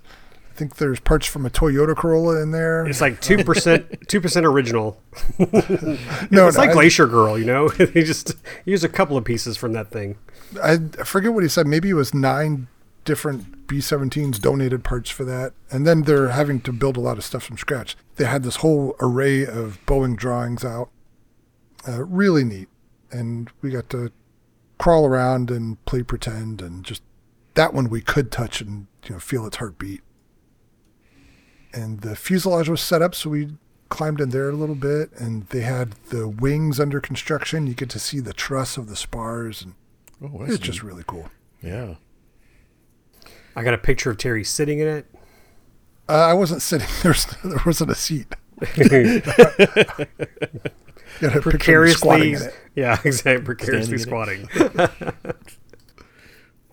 I think there's parts from a Toyota Corolla in there. It's like two percent, two percent original. no, it's no, like I- Glacier Girl, you know. he just used a couple of pieces from that thing. I, I forget what he said. Maybe it was nine different B-17s donated parts for that, and then they're having to build a lot of stuff from scratch. They had this whole array of Boeing drawings out, uh, really neat, and we got to crawl around and play pretend, and just that one we could touch and you know feel its heartbeat. And the fuselage was set up, so we climbed in there a little bit, and they had the wings under construction. You get to see the truss of the spars, and Oh, that's it's just really cool. yeah. I got a picture of Terry sitting in it. Uh, I wasn't sitting. There's there wasn't a seat. You got a picture squatting precariously, in it. yeah, exactly. Precariously Standing squatting.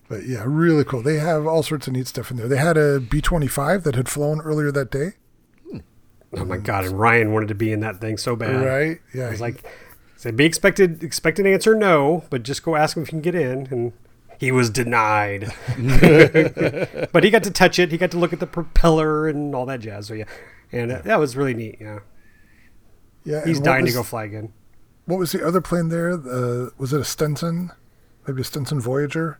But yeah, really cool. They have all sorts of neat stuff in there. They had a B twenty five that had flown earlier that day. oh my god! And Ryan wanted to be in that thing so bad. Right? Yeah. I was like, said, be expected, expect an answer no, but just go ask him if you can get in. And he was denied. but he got to touch it. He got to look at the propeller and all that jazz. So yeah, and uh, that was really neat. Yeah, yeah. he's dying to was- go fly again. What was the other plane there? Uh, was it a Stinson? Maybe a Stinson Voyager.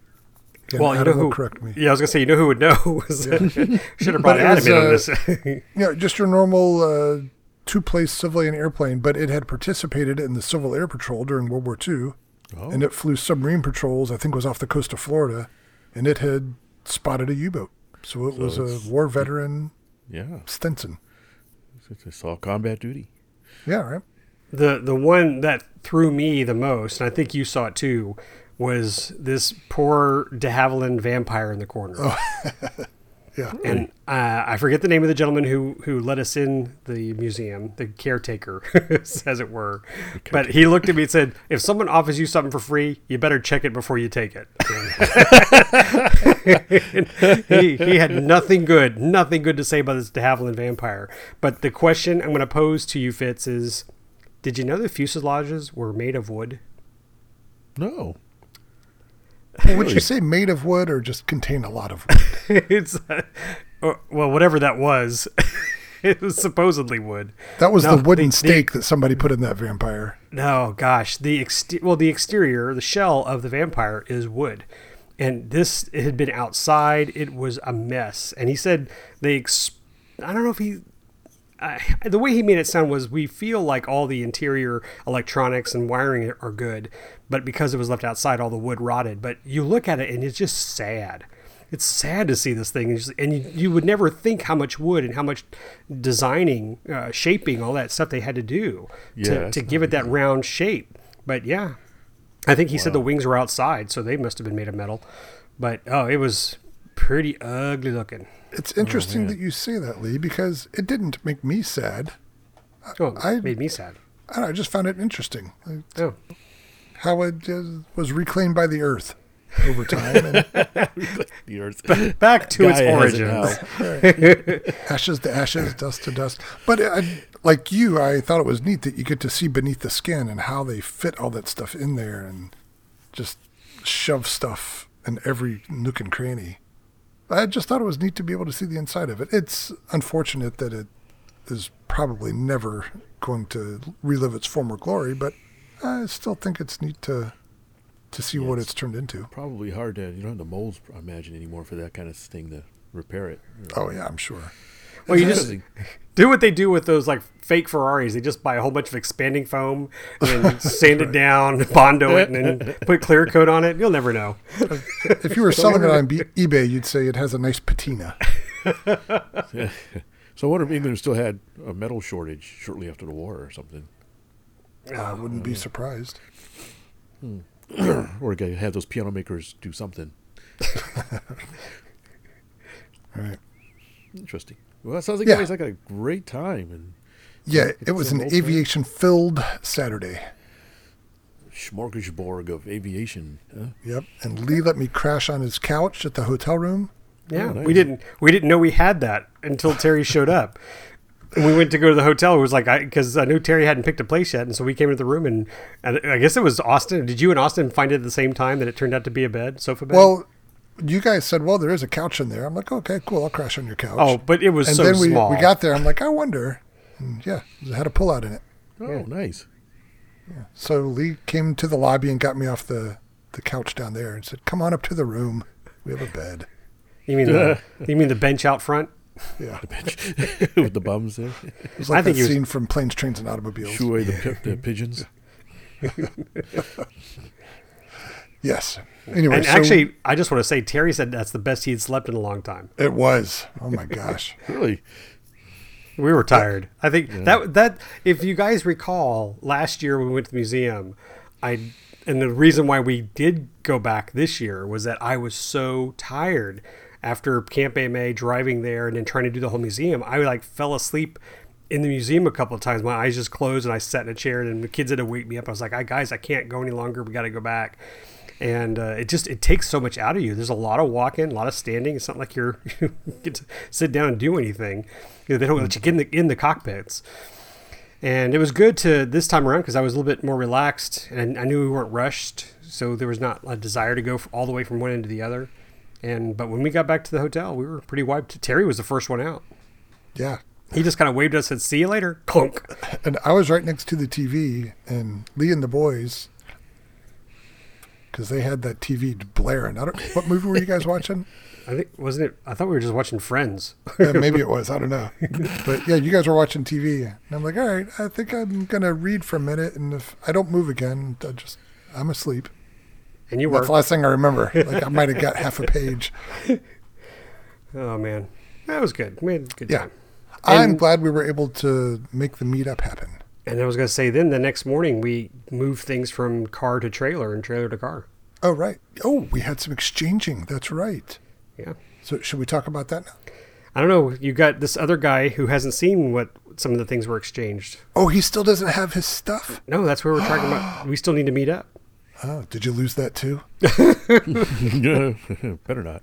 Again, well, you know Adam who? Correct me. Yeah, I was gonna say, you know who would know? Should have brought Adam was, in on uh, this. Yeah, just your normal uh, two-place civilian airplane, but it had participated in the Civil Air Patrol during World War II, Oh, and it flew submarine patrols. I think it was off the coast of Florida, and it had spotted a U-boat. So it was a war veteran yeah. Stinson. It's, it's all combat duty. Yeah, right. the the one that threw me the most, and I think you saw it too, was this poor de Havilland vampire in the corner. Oh. Yeah. And uh, I forget the name of the gentleman who who let us in the museum, the caretaker, as it were. But he looked at me and said, "If someone offers you something for free, you better check it before you take it." he, he had nothing good, nothing good to say about this de Havilland vampire. But the question I'm going to pose to you, Fitz, is: Did you know the fuselages were made of wood? No. Well, would you say made of wood or just contain a lot of wood? it's uh, well, whatever that was. it was supposedly wood. That was No, the wooden the- the- stake that somebody put in that vampire. No, gosh, the well, the exterior, the shell of the vampire is wood, and this it had been outside. It was a mess, and he said they. Ex- I don't know if he. I the way he made it sound was we feel like all the interior electronics and wiring are good, but because it was left outside, all the wood rotted. But you look at it and it's just sad. it's sad to see this thing, and, just, and you, you would never think how much wood and how much designing, uh, shaping, all that stuff they had to do Yeah, to, give it that round shape. But yeah, I think he said the wings were outside, so they must have been made of metal. But oh, it was pretty ugly looking. It's interesting man. that you say that, Lee, because it didn't make me sad. Oh, I- it made me sad. I, know, I just found it interesting like, Oh, how it uh, was reclaimed by the earth over time. And The earth. back to its Gaia has it origins. now. ashes to ashes, dust to dust. But I, like you, I thought it was neat that you get to see beneath the skin and how they fit all that stuff in there and just shove stuff in every nook and cranny. I just thought it was neat to be able to see the inside of it. It's unfortunate that it is probably never going to relive its former glory, but I still think it's neat to to see what Yes. it's turned into. Probably hard to. You don't have the molds, I imagine, anymore for that kind of thing to repair it. Oh yeah, I'm sure. Well, you just do what they do with those like fake Ferraris. They just buy a whole bunch of expanding foam and then sand it down, bondo it, and then put clear coat on it. You'll never know. If you were selling it on eBay, you'd say it has a nice patina. So I wonder if England still had a metal shortage shortly after the war or something, I wouldn't be surprised. Hmm. or they have those piano makers do something. All right. Interesting. Well, it sounds like Yeah. you guys had a great time and Yeah, it was an an thing. aviation filled Saturday. smorgasbord of aviation. Huh? Yep. And Lee let me crash on his couch at the hotel room. Yeah, nice. we didn't we didn't know we had that until Terry showed up. We went to go to the hotel. It was like I because I knew Terry hadn't picked a place yet, and so we came into the room and, and I guess it was Austin. Did you and Austin find it at the same time that it turned out to be a bed, sofa bed? Well, you guys said, well, there is a couch in there. I'm like, okay, cool. I'll crash on your couch. oh, but it was and so then we, small. we got there. I'm like, I wonder. And yeah, it had a pull out in it. Oh, nice. So Lee came to the lobby and got me off the, the couch down there and said, come on up to the room. We have a bed. you mean the you mean the bench out front? Yeah. The bench with the bums there. It was like I think that was- scene from Planes, Trains, and Automobiles. Shoo away the, pi- the pigeons. Yes. Anyway, And so actually, I just want to say Terry said that's the best he had slept in a long time. it was. Oh my gosh. Really? We were tired. I think that that if you guys recall last year when we went to the museum, I and the reason why we did go back this year was that I was so tired after Camp AMA driving there and then trying to do the whole museum. I like fell asleep in the museum a couple of times. My eyes just closed and I sat in a chair and the kids had to wake me up. I was like, "I guys, I can't go any longer. We got to go back." And uh, it just it takes so much out of you. There's a lot of walking, a lot of standing. It's not like you're you get to sit down and do anything. You know, they don't let you get in the in the cockpits. And it was good to this time around because I was a little bit more relaxed and I knew we weren't rushed, so there was not a desire to go all the way from one end to the other. And but when we got back to the hotel, we were pretty wiped. Terry was the first one out. Yeah. He just kind of waved us and said, "See you later." Clunk. And I was right next to the TV, and Lee and the boys, because they had that TV blaring. I don't. What movie were you guys watching? I think wasn't it? I thought we were just watching Friends. Yeah, maybe it was. I don't know. But yeah, you guys were watching TV, and I'm like, all right, I think I'm gonna read for a minute, and if I don't move again, I just I'm asleep. And you That's were. the last thing I remember. Like I might have got half a page. Oh man, that was good. We had a good Yeah. time. I'm And- glad we were able to make the meetup happen. And I was gonna say, then the next morning we moved things from car to trailer and trailer to car. Oh right. Oh, we had some exchanging. That's right. Yeah. So should we talk about that now? I don't know. You got this other guy who hasn't seen what some of the things were exchanged. Oh, he still doesn't have his stuff. No, that's where we're talking about. We still need to meet up. Oh, did you lose that too? Better not.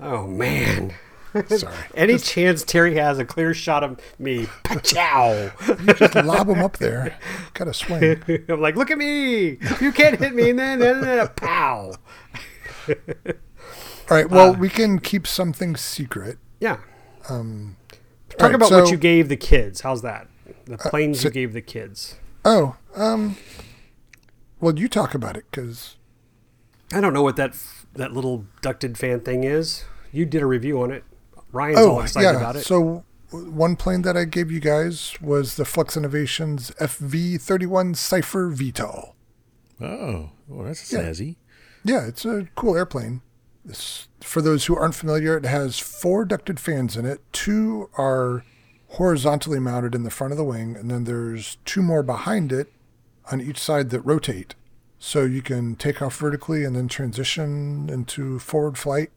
Oh man. Sorry. Any chance Terry has a clear shot of me? Pachow! Just lob him up there. Got to swing. I'm like, look at me! You can't hit me! And then, then, then, pow! All right. Well, we can keep something secret. Yeah. Um, Talk right, about so- what you gave the kids. How's that? The planes so- you gave the kids. Oh, um, well, you talk about it because I don't know what that that little ducted fan thing is. You did a review on it. Ryan's oh, all oh excited yeah. about it. So one plane that I gave you guys was the Flex Innovations FV31 Cypher VTOL. Oh, well, that's Yeah. snazzy. Yeah, it's a cool airplane. This, for those who aren't familiar, it has four ducted fans in it. Two are horizontally mounted in the front of the wing, and then there's two more behind it on each side that rotate. So you can take off vertically and then transition into forward flight.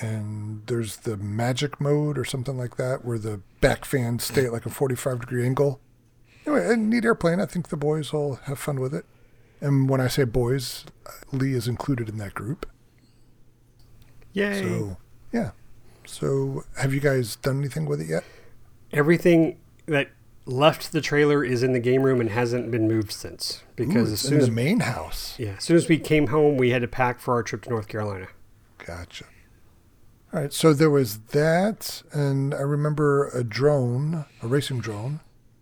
And there's the magic mode or something like that, where the back fans stay at like a 45 degree angle. Anyway, a neat airplane. I think the boys will have fun with it. And when I say boys, Lee is included in that group. Yay! So, yeah. So, have you guys done anything with it yet? Everything that left the trailer is in the game room and hasn't been moved since. Because Ooh, as soon as the main house. yeah, as soon as we came home, we had to pack for our trip to North Carolina. Gotcha. All right. So there was that, and I remember a drone, a racing drone.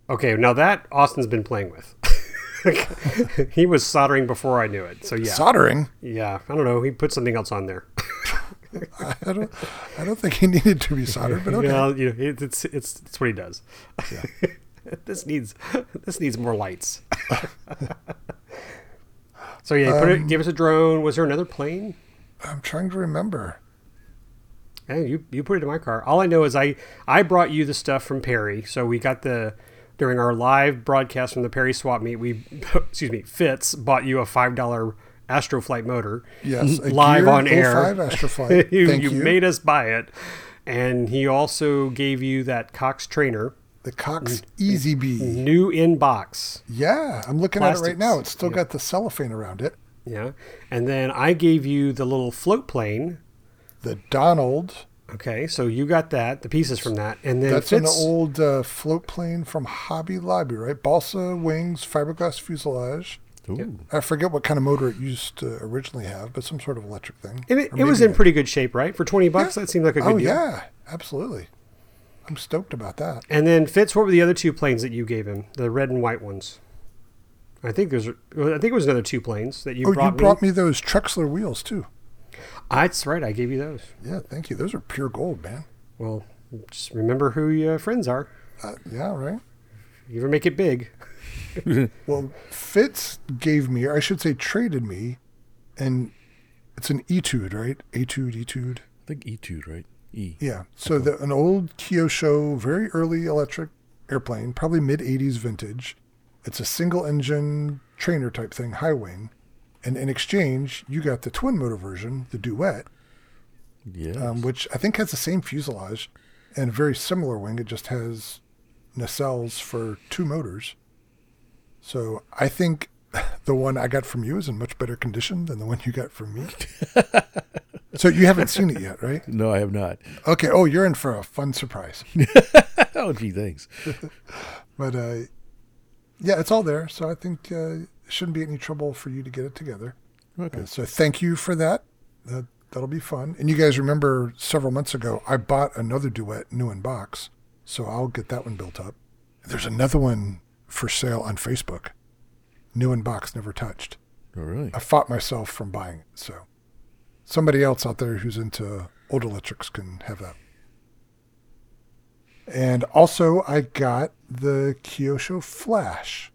Okay, now that Austin's been playing with. he was soldering before I knew it. So yeah, Soldering. yeah. I don't know. He put something else on there. I don't. I don't think he needed to be soldered, but okay. Well, you know, it, it's it's it's what he does. this needs this needs more lights. so yeah, he put it, um, gave us a drone. Was there another plane? I'm trying to remember. Yeah, you you put it in my car. All I know is I I brought you the stuff from Perry. So we got the during our live broadcast from the Perry swap meet. We excuse me, Fitz bought you a five dollar Astroflight motor. Yes, live on air. 05 Astroflight. you, Thank you you. made us buy it, and he also gave you that Cox trainer, the Cox EZ Bee. new in box. Yeah, I'm looking at it right now. It's still got the cellophane around it. Yeah, and then I gave you the little float plane. The Donald. Okay, so you got that, the pieces from that, and then That's an old uh, float plane from Hobby Lobby, right? Balsa wings, fiberglass fuselage. Ooh. I forget what kind of motor it used to originally have, but some sort of electric thing. And it, it was maybe in pretty good shape, right? For twenty bucks, that seemed like a good Oh deal. yeah, absolutely. I'm stoked about that. And then Fitz, what were the other two planes that you gave him? The red and white ones. I think there's, I think it was another two planes that you oh, brought you brought me those Trexler wheels too. Ah, That's right, I gave you those. Yeah, thank you. Those are pure gold, man. Well, just remember who your friends are. Uh, yeah, right. You ever make it big. Well, Fitz gave me, or I should say, traded me, and it's an Etude, right? Etude, Etude. I think Etude, right? E. Yeah. So the, an old Kyosho, very early electric airplane, probably mid 80s vintage. It's a single engine trainer type thing, high wing. And in exchange, you got the twin motor version, the Duet, Yeah. um, which I think has the same fuselage and a very similar wing. It just has nacelles for two motors. So I think the one I got from you is in much better condition than the one you got from me. so you haven't seen it yet, right? no, I have not. Okay. Oh, you're in for a fun surprise. oh, gee, thanks. But uh, yeah, it's all there. So I think uh, it shouldn't be any trouble for you to get it together. Okay. Uh, so thank you for that. That that'll be fun. And you guys remember several months ago, I bought another duet new in box, so I'll get that one built up. There's another one for sale on Facebook. New in box, never touched. Oh, really? I fought myself from buying it. So somebody else out there who's into old electrics can have that. And also, I got the Kyosho Flash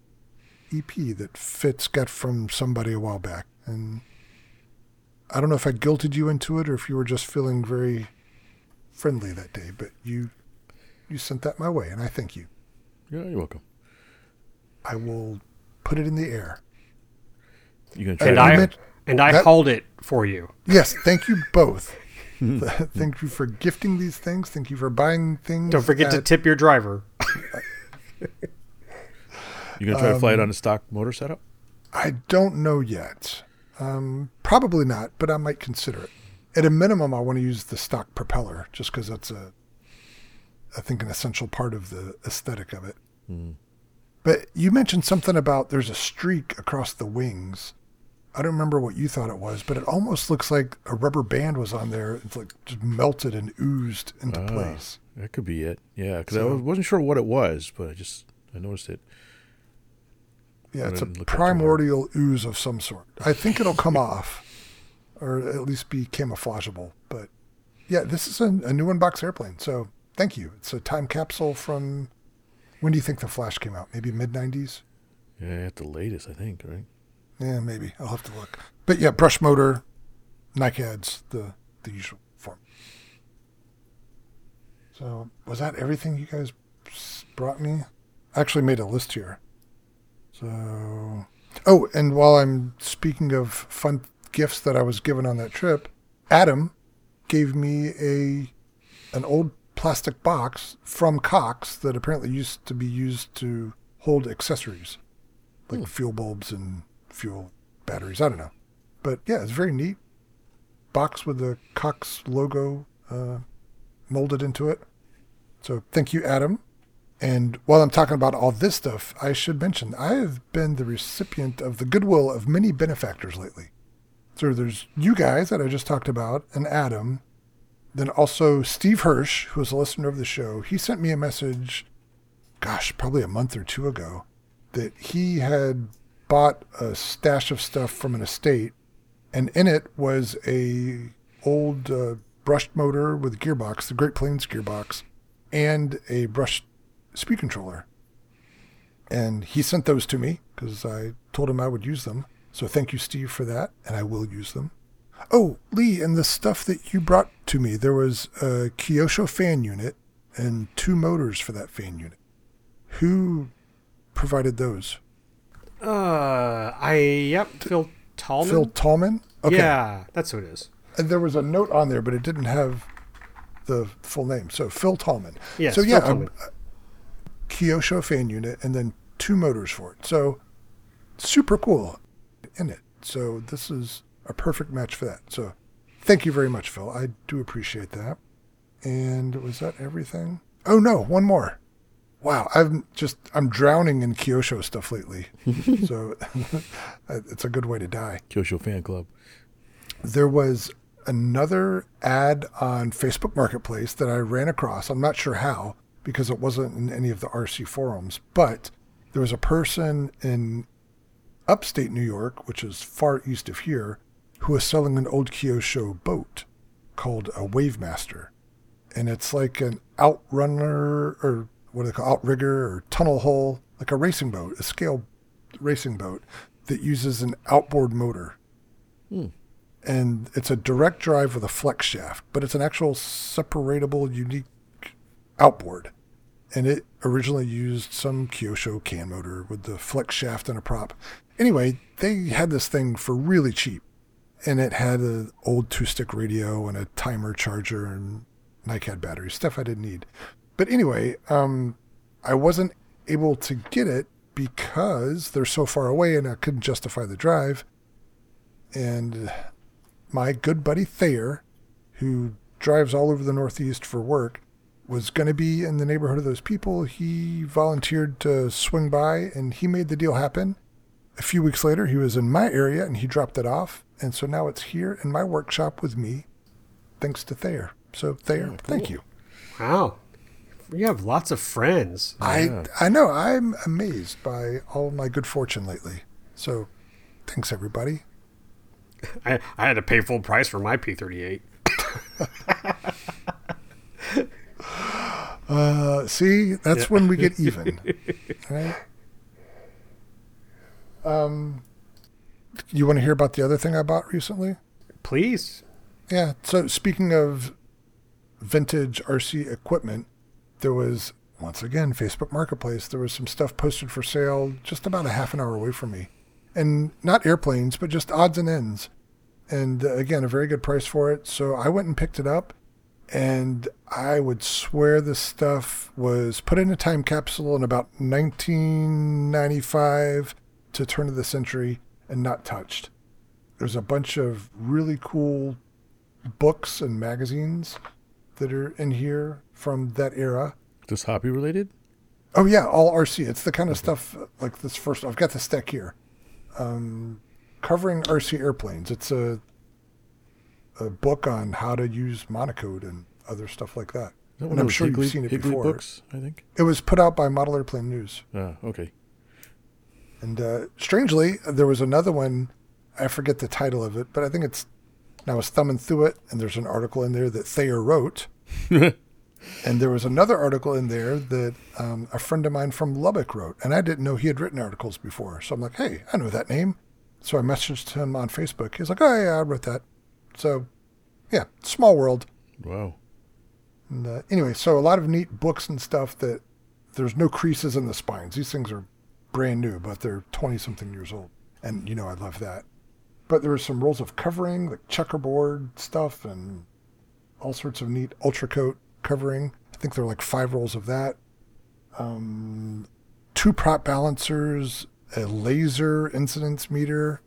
EP that Fitz got from somebody a while back. And I don't know if I guilted you into it or if you were just feeling very friendly that day, but you you sent that my way, and I thank you. Yeah, you're welcome. I will put it in the air. You gonna uh, try And to I meant- and I that- hauled it for you. Yes, thank you both. thank you for gifting these things. Thank you for buying things. Don't forget to tip your driver. You gonna try to Um, fly it on a stock motor setup? I don't know yet. Um, probably not, but I might consider it. At a minimum, I want to use the stock propeller just because that's a, I think, an essential part of the aesthetic of it. But you mentioned something about there's a streak across the wings. I don't remember what you thought it was, but it almost looks like a rubber band was on there. It's like just melted and oozed into Ah, place. That could be it. Yeah, because I wasn't sure what it was, but I just I noticed it. Yeah, it's a didn't look up too hard. primordial ooze of some sort. I think it'll come off, or at least be camouflageable. But yeah, this is a, a new unbox airplane. So thank you. It's a time capsule from when do you think the Flash came out? Maybe mid '90s. Yeah, at the latest, I think. Right? Yeah, maybe. I'll have to look. But yeah, brush motor, NICADs, the, the usual form. So, was that everything you guys brought me? I actually made a list here. So, oh, and while I'm speaking of fun gifts that I was given on that trip, Adam gave me a an old plastic box from Cox that apparently used to be used to hold accessories like fuel bulbs and fuel batteries. I don't know. But yeah, it's very neat. Box with the Cox logo uh, molded into it. So thank you, Adam. And while I'm talking about all this stuff, I should mention I have been the recipient of the goodwill of many benefactors lately. So there's you guys that I just talked about, and Adam. Then also Steve Hirsch, who was a listener of the show. He sent me a message, gosh, probably a month or two ago, that he had bought a stash of stuff from an estate, and in it was a old uh, brushed motor with a gearbox, the Great Planes gearbox, and a brushed speed controller. And he sent those to me because I told him I would use them. So thank you, Steve, for that, and I will use them. Oh, Lee, and the stuff that you brought to me, there was a Kyosho fan unit and two motors for that fan unit. Who provided those? Uh, I yep, Phil Tallman. Phil Tallman? Okay. Yeah, that's who it is. And there was a note on there, but it didn't have the full name. So Phil Tallman. Yes, So Phil yeah, Tallman. Kyosho fan unit and then two motors for it. So super cool in it. So this is a perfect match for that. So thank you very much, Phil. I do appreciate that. And was that everything? Oh no, one more. Wow, I'm just I'm drowning in Kyosho stuff lately. so it's a good way to die Kyosho fan club. there was another ad on Facebook Marketplace that I ran across. I'm not sure how because it wasn't in any of the RC forums, but there was a person in upstate New York, which is far east of here, who was selling an old Kyosho boat called a Wavemaster. And it's like an outrunner or what do they call outrigger or tunnel hull, like a racing boat, a scale racing boat that uses an outboard motor hmm. and it's a direct drive with a flex shaft, but it's an actual separatable, unique outboard. And it originally used some Kyosho can motor with the flex shaft and a prop. Anyway, they had this thing for really cheap, and it had an old two-stick radio and a timer charger and NiCad battery stuff I didn't need. But anyway, um, I wasn't able to get it because they're so far away, and I couldn't justify the drive. And my good buddy Thayer, who drives all over the Northeast for work, was going to be in the neighborhood of those people. He volunteered to swing by and he made the deal happen. A few weeks later, he was in my area and he dropped it off. And so now it's here in my workshop with me, thanks to Thayer. So, Thayer, thank you. Wow, you have lots of friends. I, I know, I'm amazed by all my good fortune lately. So, thanks, everybody. I, I had to pay full price for my P38. Uh, see, that's when we get even. right? Um, you want to hear about the other thing I bought recently? Please. Yeah. So speaking of vintage RC equipment, there was once again Facebook Marketplace. There was some stuff posted for sale just about a half an hour away from me, and not airplanes, but just odds and ends. And uh, again, a very good price for it. So I went and picked it up, and I would swear this stuff was put in a time capsule in about 1995 to turn of the century and not touched. There's a bunch of really cool books and magazines that are in here from that era. This hobby related? Oh yeah, all RC. It's the kind of stuff like this first. I've got the stack here, um, covering RC airplanes. It's a a book on how to use MonoKote and other stuff like that. That And I'm sure Higley, you've seen it Higley before. books, I think. It was put out by Model Airplane News. Ah, okay. And uh, strangely, there was another one. I forget the title of it, but I think it's. And I was thumbing through it, and there's an article in there that Thayer wrote. and there was another article in there that um, a friend of mine from Lubbock wrote, and I didn't know he had written articles before. So I'm like, hey, I know that name. So I messaged him on Facebook. He's like, oh yeah, I wrote that. So, yeah, small world. Wow. And, uh, anyway, so a lot of neat books and stuff that there's no creases in the spines. These things are brand new, but they're 20 something years old. And, you know, I love that. But there were some rolls of covering, like checkerboard stuff, and all sorts of neat UltraCote covering. I think there are like five rolls of that. Um, two prop balancers, a laser incidence meter,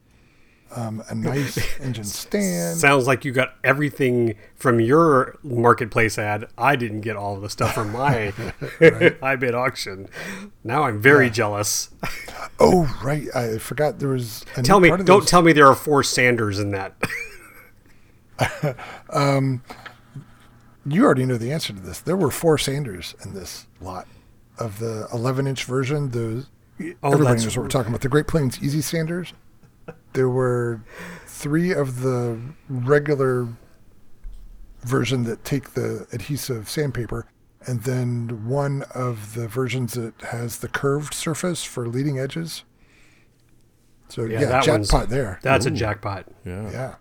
um, a nice engine stand. Sounds like you got everything from your marketplace ad. I didn't get all of the stuff from my high bid auction. Now I'm very jealous. Oh, right. I forgot there was. A Tell me, don't those- tell me there are four Sanders in that. Um, you already know the answer to this. There were four Sanders in this lot of the 11 inch version. Those Oh, everybody knows what we're talking about. The Great Planes Easy Sanders. There were three of the regular version that take the adhesive sandpaper, and then one of the versions that has the curved surface for leading edges. So Yeah, yeah, that jackpot there. That's a jackpot. Yeah. Yeah.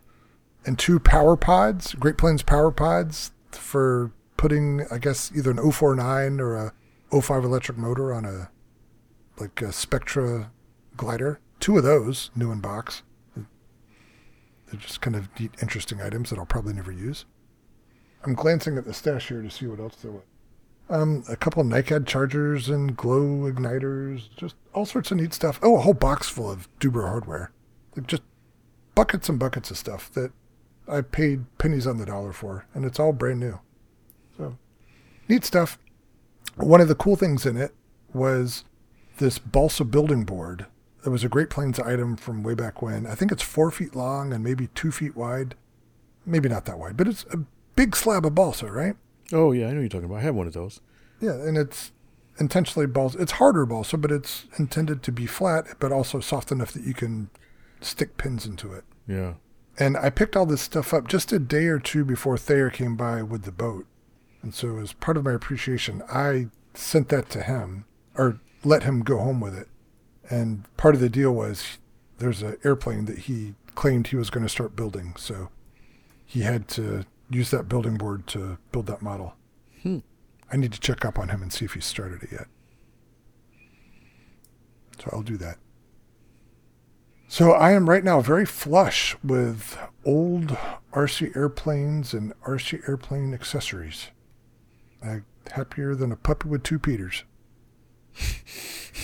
And two power pods, Great Planes power pods for putting, I guess, either an 049 or a 05 electric motor on a like a Spectra glider. Two of those, new in box. They're just kind of neat, interesting items that I'll probably never use. I'm glancing at the stash here to see what else there was. Um, a couple of NiCad chargers and glow igniters, just all sorts of neat stuff. Oh, a whole box full of Du-Bro hardware. Like just buckets and buckets of stuff that I paid pennies on the dollar for, and it's all brand new. So, neat stuff. One of the cool things in it was this balsa building board. It was a Great Planes item from way back when. I think it's four feet long and maybe two feet wide. Maybe not that wide, but it's a big slab of balsa, right? Oh yeah, I know what you're talking about. I have one of those. Yeah, and it's intentionally balsa. It's harder balsa, but it's intended to be flat, but also soft enough that you can stick pins into it. Yeah. And I picked all this stuff up just a day or two before Thayer came by with the boat. And so, as part of my appreciation, I sent that to him or let him go home with it. And part of the deal was there's an airplane that he claimed he was going to start building. So he had to use that building board to build that model. Hmm. I need to check up on him and see if he started it yet. So I'll do that. So I am right now very flush with old RC airplanes and RC airplane accessories. I'm happier than a puppy with two Peters.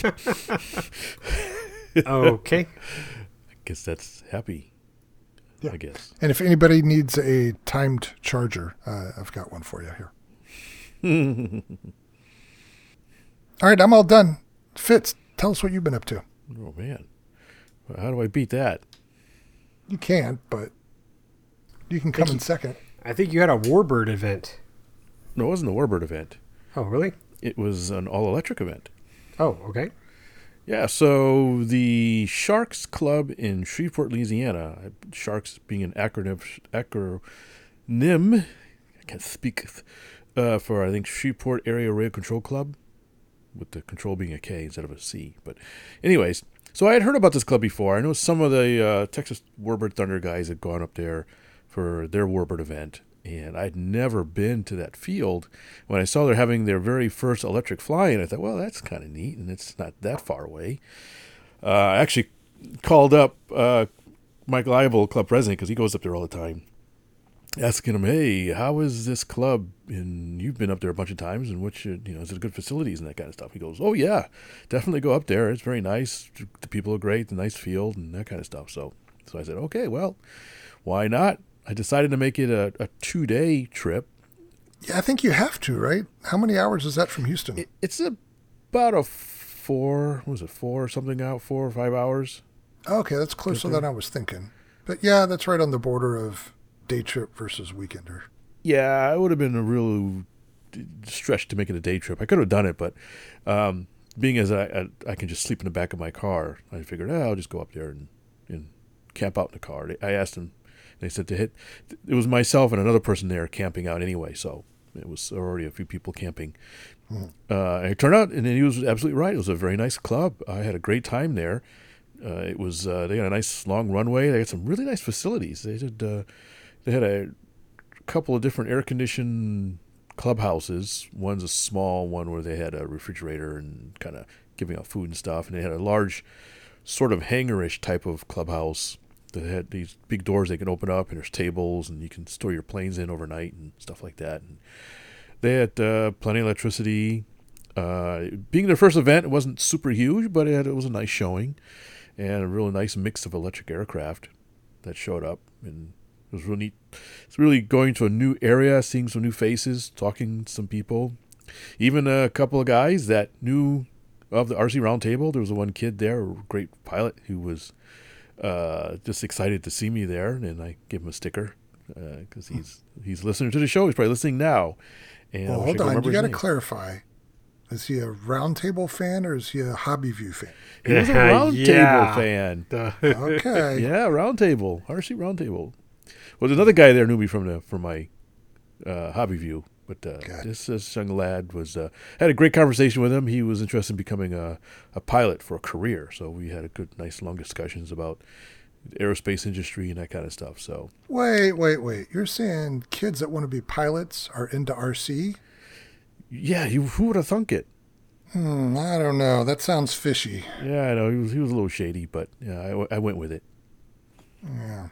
Okay. I guess that's happy. Yeah. I guess. And if anybody needs a timed charger, uh, I've got one for you here. all right, I'm all done. Fitz, tell us what you've been up to. Oh man. How do I beat that? You can't, but you can come in second. I think you had a Warbird event. No, it wasn't the Warbird event. Oh, really? It was an all electric event. Oh, okay. Yeah, so the Sharks Club in Shreveport, Louisiana, Sharks being an acronym, acronym I can't speak, uh, for I think Shreveport Area Rail Control Club, with the control being a K instead of a C. But, anyways, so I had heard about this club before. I know some of the uh, Texas Warbird Thunder guys had gone up there for their Warbird event, and I'd never been to that field. When I saw they're having their very first electric fly-in, I thought, well, that's kind of neat, and it's not that far away. Uh, I actually called up uh, Mike Liable, club president, because he goes up there all the time, asking him, "Hey, how is this club? And you've been up there a bunch of times, and which you know is it good facilities and that kind of stuff?" He goes, "Oh yeah, definitely go up there. It's very nice. The people are great. The nice field and that kind of stuff." So, so I said, "Okay, well, why not?" I decided to make it a, a two day trip. Yeah, I think you have to, right? How many hours is that from Houston? It, it's about a four, what was it, four or something out, four or five hours. okay, that's closer than I was thinking. But yeah, that's right on the border of day trip versus weekender. Yeah, it would have been a real stretch to make it a day trip. I could have done it, but um, being as I, I I can just sleep in the back of my car, I figured oh, I'll just go up there and, and camp out in the car. I asked them, they said to hit. It was myself and another person there camping out anyway, so it was already a few people camping. Uh, and it turned out, and he was absolutely right. It was a very nice club. I had a great time there. Uh, it was uh, they got a nice long runway. They had some really nice facilities. They did. Uh, they had a couple of different air conditioned clubhouses. One's a small one where they had a refrigerator and kind of giving out food and stuff, and they had a large, sort of hangarish type of clubhouse that had these big doors they can open up, and there's tables, and you can store your planes in overnight and stuff like that. And they had uh, plenty of electricity. Uh, being their first event, it wasn't super huge, but it, had, it was a nice showing and a really nice mix of electric aircraft that showed up. And it was really neat. It's really going to a new area, seeing some new faces, talking to some people. Even a couple of guys that knew of the RC Roundtable. There was one kid there, a great pilot, who was uh, just excited to see me there, and I give him a sticker because uh, he's he's listening to the show. He's probably listening now. And well, hold on, you got to clarify. Is he a roundtable fan or is he a hobby view fan? He was a roundtable yeah. fan. okay. Yeah, roundtable. RC roundtable. Well, there's another guy there knew me from the from my uh, hobby view, but uh, this, this young lad was uh, had a great conversation with him. He was interested in becoming a, a pilot for a career, so we had a good, nice, long discussions about aerospace industry and that kind of stuff. So wait, wait, wait! You're saying kids that want to be pilots are into RC? Yeah, you, who would have thunk it? Hmm, I don't know. That sounds fishy. Yeah, I know he was he was a little shady, but yeah, I, I went with it. Yeah.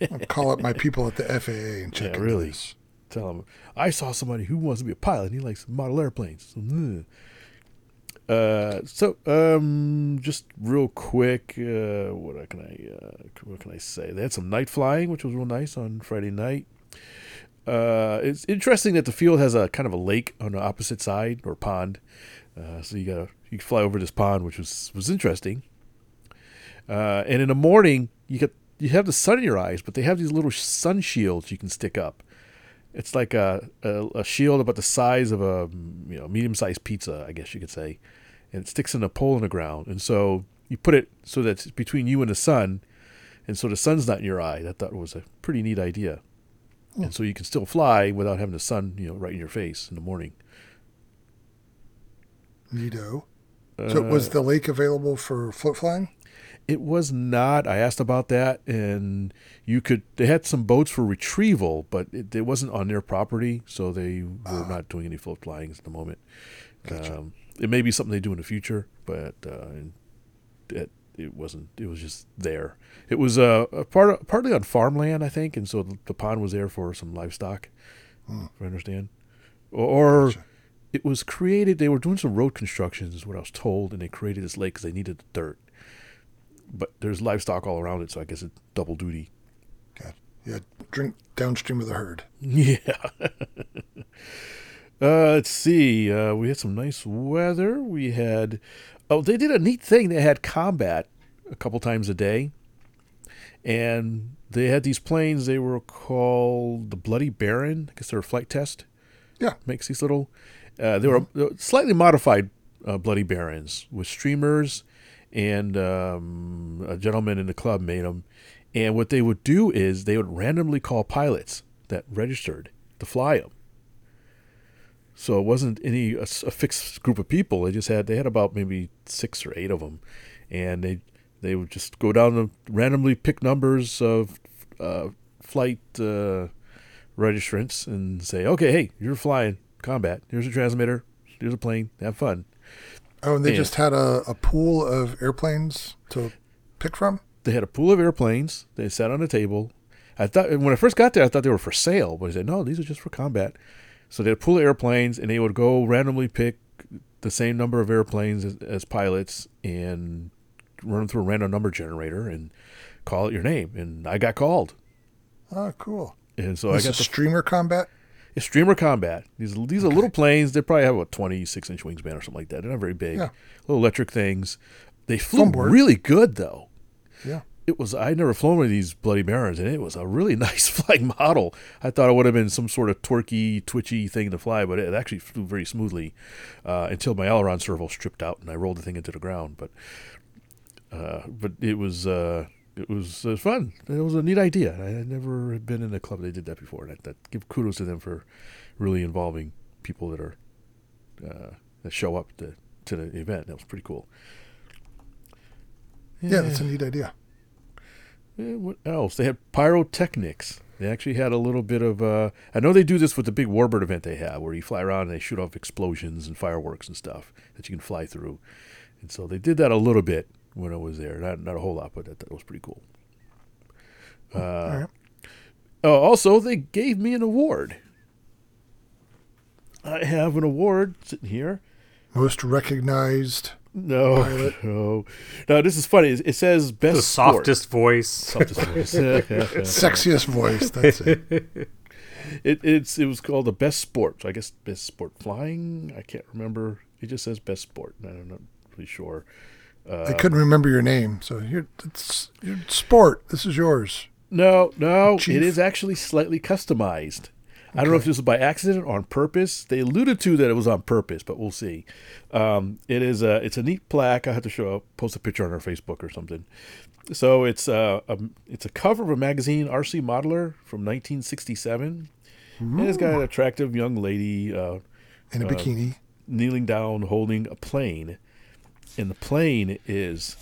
I'll call up my people at the FAA and check. Yeah, really. This. Tell them I saw somebody who wants to be a pilot. and He likes model airplanes. So, uh, so um, just real quick, uh, what can I uh, what can I say? They had some night flying, which was real nice on Friday night. Uh, it's interesting that the field has a kind of a lake on the opposite side or pond. Uh, so you gotta you fly over this pond, which was was interesting. Uh, and in the morning, you get you have the sun in your eyes, but they have these little sun shields you can stick up. It's like a, a, a shield about the size of a you know medium sized pizza, I guess you could say, and it sticks in a pole in the ground. And so you put it so that it's between you and the sun, and so the sun's not in your eye. That thought was a pretty neat idea and so you can still fly without having the sun, you know, right in your face in the morning. Neato. Uh, so was the lake available for float flying? It was not. I asked about that, and you could. They had some boats for retrieval, but it, it wasn't on their property, so they were uh, not doing any float flying at the moment. Gotcha. Um, it may be something they do in the future, but uh, it, it wasn't. It was just there. It was uh, a part of, partly on farmland, I think, and so the, the pond was there for some livestock. Hmm. If I understand, or, gotcha. it was created. They were doing some road constructions, is what I was told, and they created this lake because they needed the dirt. But there's livestock all around it, so I guess it's double duty. Okay. Yeah, drink downstream of the herd. Yeah. Uh, let's see. Uh, we had some nice weather. We had Oh, they did a neat thing. They had combat a couple times a day, and they had these planes. They were called the Bloody Baron. I guess they're a flight test. Yeah, makes these little. Uh, they mm-hmm. were slightly modified uh, Bloody Barons with streamers, and um, a gentleman in the club made them. And what they would do is they would randomly call pilots that registered to fly them. So it wasn't any a, a, fixed group of people. They just had they had about maybe six or eight of them, and they they would just go down and randomly pick numbers of uh, flight uh, registrants and say, okay, hey, you're flying combat. Here's a transmitter. Here's a plane. Have fun. Oh, and they and just had a, a pool of airplanes to pick from. They had a pool of airplanes. They sat on a table. I thought when I first got there, I thought they were for sale, but I said no, these are just for combat. So they'd pull airplanes and they would go randomly pick the same number of airplanes as, as pilots and run them through a random number generator and call it your name. And I got called. Oh, cool. And so I got the streamer combat. It's streamer combat. These these okay. are little planes. They probably have a 26 inch wingspan or something like that. They're not very big. Yeah. Little electric things. They flew really good though. Yeah it was I'd never flown one of these Bloody Barons, and it was a really nice flying model. I thought it would have been some sort of torquey, twitchy thing to fly, but it actually flew very smoothly uh, until my aileron servo stripped out and I rolled the thing into the ground. But uh, but it was uh, it was uh, fun. It was a neat idea. I had never been in a club that did that before. That, that give kudos to them for really involving people that are uh, that show up to to the event. That was pretty cool. Yeah, yeah that's a neat idea. Eh, what else? They had pyrotechnics. They actually had a little bit of. Uh, I know they do this with the big Warbird event they have, where you fly around and they shoot off explosions and fireworks and stuff that you can fly through. And so they did that a little bit when I was there. Not not a whole lot, but that, that was pretty cool. Uh, All right. Oh, also, they gave me an award. I have an award sitting here. Most recognized. No, no, no. This is funny. It it says best The sport. softest voice. softest voice. Sexiest voice. That's it. it, it's it was called the best sport. So I guess best sport flying. I can't remember. It just says best sport. and I'm not really sure. I couldn't remember your name. So here, it's your sport. This is yours. No, no. Chief. It is actually slightly customized. I don't know if this was by accident or on purpose. They alluded to that it was on purpose, but we'll see. Um, it is a it's a neat plaque. I have to show post a picture on our Facebook or something. So it's uh, a it's a cover of a magazine, RC Modeler from 1967. And it's got an attractive young lady uh, In a bikini. kneeling down holding a plane. And the plane is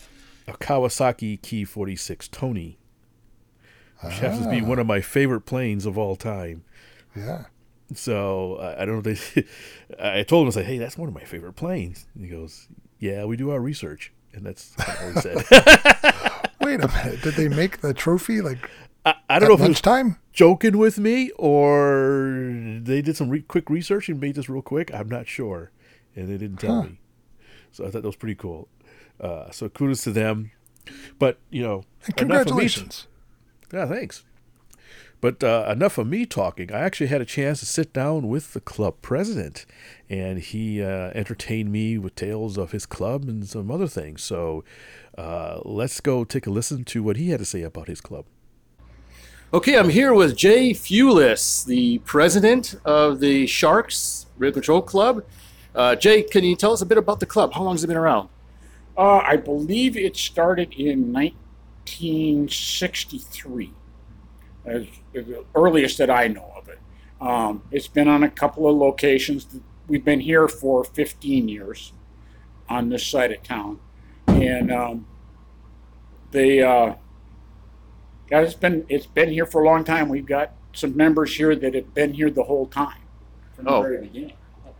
a Kawasaki Ki 46 Tony, which happens to be ah. one of my favorite planes of all time. Yeah. So I I don't know. They, I told him I said, "Hey, that's one of my favorite planes." And he goes, "Yeah, we do our research," and that's all he said. Wait a minute. Did they make the trophy like I, I don't know if it was joking with me or they did some re- quick research and made this real quick. I'm not sure, and they didn't tell Huh. me. So I thought that was pretty cool. Uh, so kudos to them. But you know, And me- congratulations. Yeah, thanks. But uh, enough of me talking. I actually had a chance to sit down with the club president, and he uh, entertained me with tales of his club and some other things. So uh, let's go take a listen to what he had to say about his club. Okay, I'm here with Jay Fulis, the president of the Sharks Radio Control Club. Uh, Jay, can you tell us a bit about the club? How long has it been around? Uh, I believe it started in 1963, as, as the earliest that I know of it. Um, it's been on a couple of locations. We've been here for 15 years on this side of town, and um, they, uh, it's been it's been here for a long time. We've got some members here that have been here the whole time from Oh. the very beginning.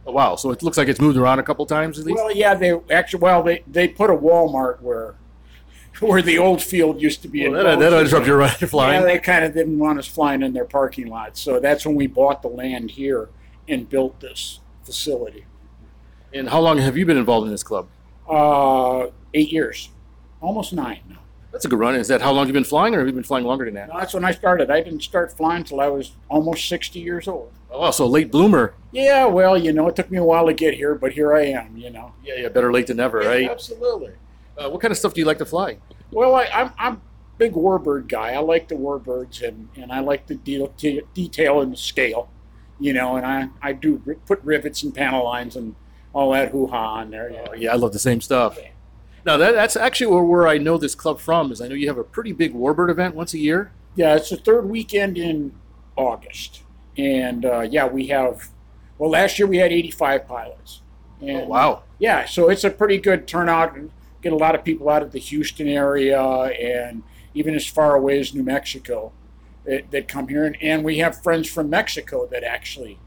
Oh, wow, so it looks like it's moved around a couple times at least. Well, yeah, they actually well they they put a Walmart where where the old field used to be. Well, that, that'll interrupt your flying. Yeah, they kind of didn't want us flying in their parking lot, so that's when we bought the land here and built this facility. and how long have you been involved in this club? Uh, eight years, almost nine now. That's a good run. Is that how long you've been flying, or have you been flying longer than that? No, that's when I started. I didn't start flying until I was almost sixty years old. Oh, so late bloomer. Yeah, well, you know, it took me a while to get here, but here I am. You know, Yeah, yeah, better late than never, right? Absolutely. Uh, what kind of stuff do you like to fly? Well, I, I'm I'm a big warbird guy. I like the warbirds and, and I like the deal, de- detail and the scale, you know. And I, I do put rivets and panel lines and all that hoo ha on there. Yeah. Oh, yeah, I love the same stuff. Now, that, that's actually where, where I know this club from. Is I know you have a pretty big Warbird event once a year. Yeah, it's the third weekend in August, and uh, yeah, we have. Well, last year we had 85 pilots. And, Oh, wow. Yeah, so it's a pretty good turnout. and Get a lot of people out of the Houston area and even as far away as New Mexico that, that come here, and, and we have friends from Mexico that actually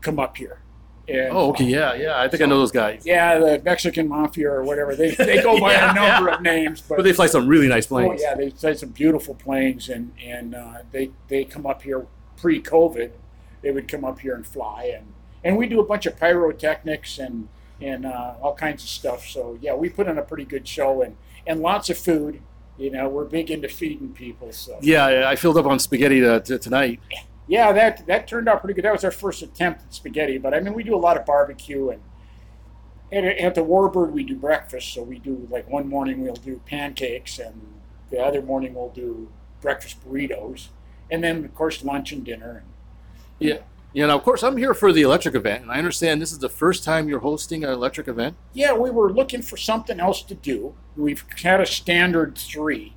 come up here. And, Oh, okay, yeah, yeah. I think I know those guys. Yeah, the Mexican mafia or whatever. They, they go by Yeah, a number yeah. of names, but, But they fly some really nice planes. oh yeah, they fly some beautiful planes, and and uh, they they come up here pre-COVID. They would come up here and fly, and and we do a bunch of pyrotechnics and and uh, all kinds of stuff. So yeah, we put on a pretty good show and and lots of food. You know, we're big into feeding people. So Yeah, I filled up on spaghetti uh, t- tonight. yeah, that that turned out pretty good. That was our first attempt at spaghetti, but I mean, we do a lot of barbecue and. And at the Warbird, we do breakfast. So we do like one morning we'll do pancakes, and the other morning we'll do breakfast burritos, and then of course lunch and dinner. Yeah. Yeah, now, of course, I'm here for the electric event, and I understand this is the first time you're hosting an electric event. Yeah, we were looking for something else to do. We've had a standard three,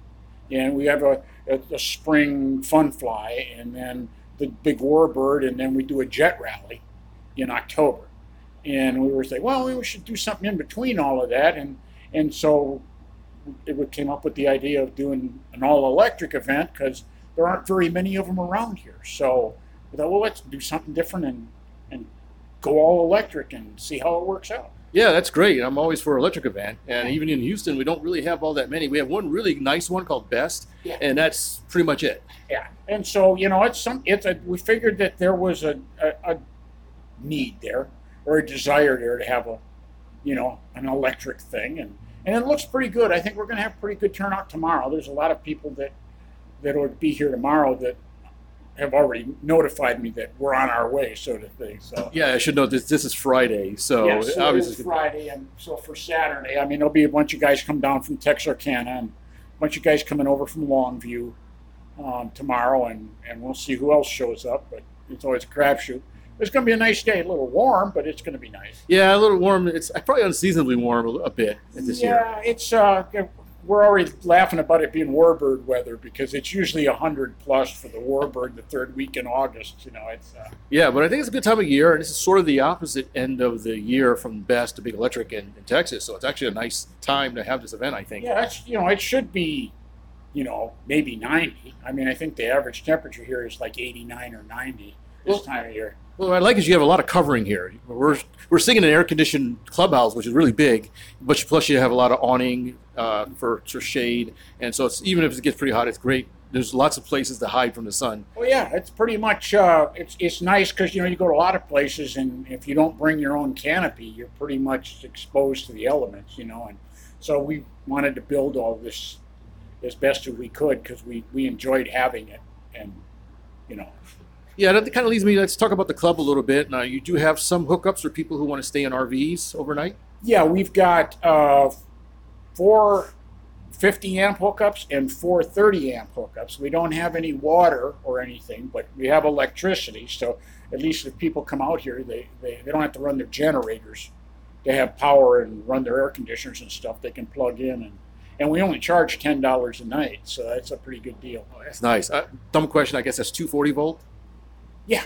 and we have a, a, a spring fun fly, and then the big warbird, and then we do a jet rally in October. And we were saying, well, we should do something in between all of that, and and so it came up with the idea of doing an all electric event because there aren't very many of them around here. So we thought, well, let's do something different and and go all electric and see how it works out. Yeah, that's great. I'm always for electric event, and even in Houston, we don't really have all that many. We have one really nice one called Best, Yeah. and that's pretty much it. Yeah, and so you know, it's some. It's a. We figured that there was a, a, a need there or a desire there to have a, you know, an electric thing, and and it looks pretty good. I think we're going to have pretty good turnout tomorrow. There's a lot of people that that would be here tomorrow that have already notified me that we're on our way, so to speak. So. Yeah, I should note this. This is Friday, so, yeah, so obviously, it's Friday, and so for Saturday, I mean, there'll be a bunch of guys come down from Texarkana and a bunch of guys coming over from Longview um, tomorrow, and, and we'll see who else shows up. But it's always a crapshoot. It's going to be a nice day, a little warm, but it's going to be nice. yeah, a little warm. It's probably unseasonably warm a, a bit this year. yeah, it's uh, we're already laughing about it being warbird weather because it's usually hundred plus for the warbird the third week in August. You know, it's uh, Yeah, but I think it's a good time of year, and this is sort of the opposite end of the year from Best to Big Electric in, in Texas. So it's actually a nice time to have this event. I think. Yeah, that's you know, it should be, you know, maybe ninety. I mean, I think the average temperature here is like eighty-nine or ninety this Well- time of year. Well, what I like is you have a lot of covering here. We're we're sitting in an air conditioned clubhouse, which is really big, but plus you have a lot of awning uh, for, for shade, and so it's even if it gets pretty hot, it's great. There's lots of places to hide from the sun. Well, yeah, it's pretty much uh, it's it's nice because you know you go to a lot of places, and if you don't bring your own canopy, you're pretty much exposed to the elements, you know. And so we wanted to build all this as best as we could because we we enjoyed having it, and you know, Yeah, that kind of leads me. Let's talk about the club a little bit. Now, you do have some hookups for people who want to stay in RVs overnight. yeah, we've got uh, four 50 amp hookups and four 30 amp hookups. We don't have any water or anything, but we have electricity. So at least if people come out here, they, they, they don't have to run their generators. They have power and run their air conditioners and stuff. They can plug in and and we only charge ten dollars a night, so that's a pretty good deal. That's nice. Uh, dumb question. I guess that's 240 volt. Yeah,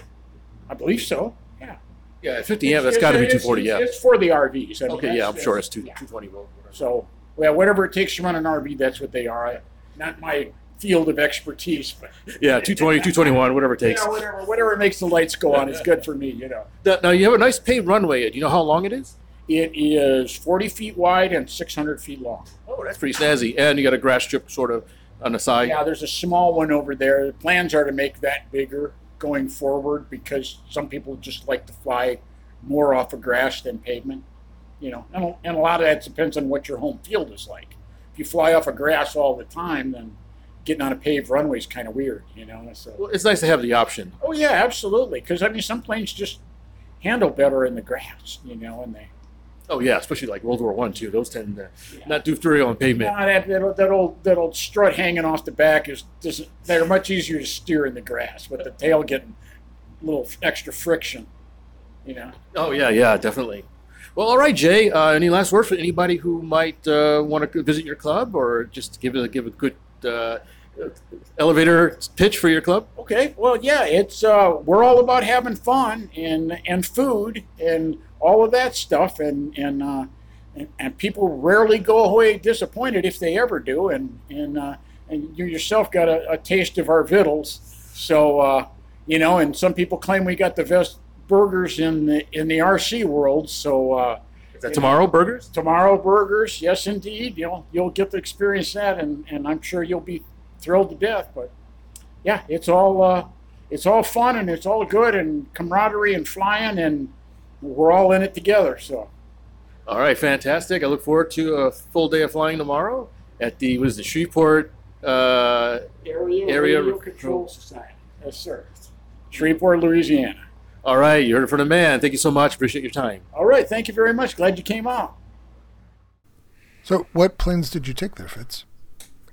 I believe so. Yeah, Yeah, 50 amp. That's got to be It's- 240. it's- Yeah. It's for the RVs. I mean, Okay. Yeah, that's- I'm sure it's two, yeah. 220 volt. So, well, whatever it takes to run an RV, that's what they are. I, not my field of expertise, but Yeah, 220, 221, whatever it takes. yeah, whatever, whatever makes the lights go on is good for me. You know, Now, now, you have a nice paved runway. Do you know how long it is? it is 40 feet wide and 600 feet long. Oh, that's pretty snazzy. And you got a grass strip sort of on the side. Yeah, there's a small one over there. The plans are to make that bigger going forward because some people just like to fly more off of grass than pavement. You know, and, and a lot of that depends on what your home field is like. If you fly off of grass all the time, then getting on a paved runway is kind of weird. You know, so. Well, it's nice to have the option. Oh yeah, absolutely. Because I mean, some planes just handle better in the grass, you know, and they. Oh yeah, especially like World War One too. Those tend to not do very on pavement. Nah, that, that, old- that old that old strut hanging off the back is just they're much easier to steer in the grass, with the tail getting a little extra friction, you know. Oh yeah, yeah, definitely. Well, all right, Jay. Uh, any last word for anybody who might uh, want to visit your club, or just give a give a good uh, elevator pitch for your club? Okay, well, yeah, it's uh, we're all about having fun and and food and all of that stuff, and and uh, and, and people rarely go away disappointed if they ever do, and and uh, and you yourself got a, a taste of our vittles, so uh, you know, and some people claim we got the best burgers in the in the RC world, so. Uh, Is that tomorrow? Burgers? tomorrow burgers yes indeed you'll you'll get to experience that and and i'm sure you'll be thrilled to death but yeah it's all uh it's all fun and it's all good and camaraderie and flying and we're all in it together so All right, fantastic. I look forward to a full day of flying tomorrow at the what is it, Shreveport? Uh, area, Area radio Control control society yes sir shreveport louisiana all right, you heard it from the man. Thank you so much. Appreciate your time. all right thank you very much glad you came out So, what planes did you take there, Fitz?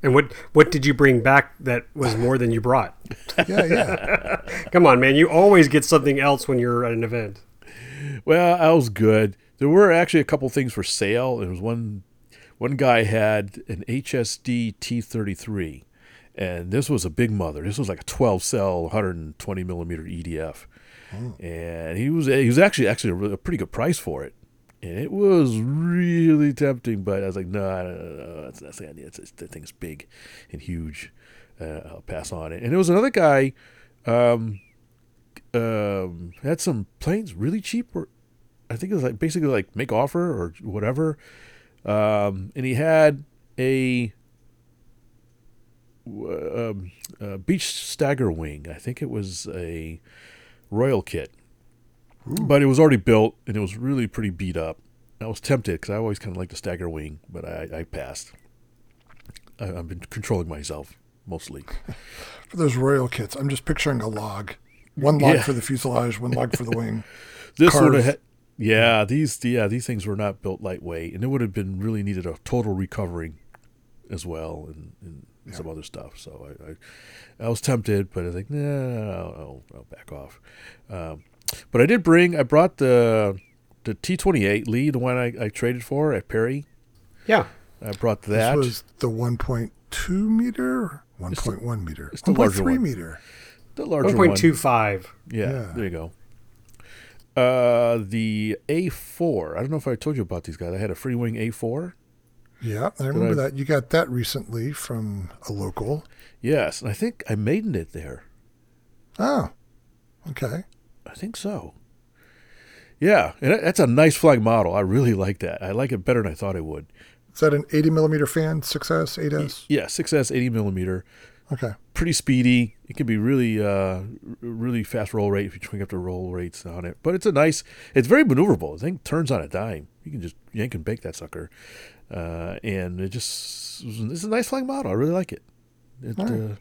And what what did you bring back that was more than you brought? Yeah, yeah. Come on, man! You always get something else when you're at an event. Well, I was good. There were actually a couple things for sale. There was one one guy had an HSD T33, and this was a big mother. This was like a 12 cell, 120 millimeter EDF, hmm. and he was he was actually actually a, really- a pretty good price for it. And it was really tempting, but I was like, no, no, no, no that's, that's the idea. It's, it's, thing's big and huge. uh, I'll pass on it. And there was another guy, um, um, had some planes really cheap, or I think it was like basically like make offer or whatever. Um, and he had a, um, a Beech stagger wing. I think it was a royal kit, but it was already built and it was really pretty beat up. I was tempted because I always kind of like the stagger wing, but I, I passed. I, I've been controlling myself mostly. For those royal kits, I'm just picturing a log. One log Yeah. for the fuselage, one log for the wing. This would Cars. have, yeah, these yeah these things were not built lightweight, and it would have been really needed a total recovering as well, and, and some other stuff. So I, I, I was tempted, but I was like, nah, I'll, I'll, I'll back off. Um, but I did bring, I brought the the T twenty eight Lee, the one I, I traded for at Perry. Yeah. I brought that. This was the 1.2 meter, 1.1 meter, it's the larger 1.3 one. meter. the larger One one. point two five. Yeah, Yeah. there you go. Uh, the A4. I don't know if I told you about these guys. I had a Freewing A4. Yeah, I remember I- that. You got that recently from a local. Yes, and I think I maidened it there. Oh, okay. I think so. Yeah, and that's a nice flying model. I really like that. I like it better than I thought I would. Is that an 80 millimeter fan? 6S, 8S? Yeah, 6S 80 millimeter, Okay. pretty speedy. It can be really, uh, really fast roll rate if you swing up the roll rates on it. But it's a nice. It's very maneuverable. The thing turns on a dime. You can just yank and bake that sucker, uh, and it just it's a nice flying model. I really like it. It. Right. Uh,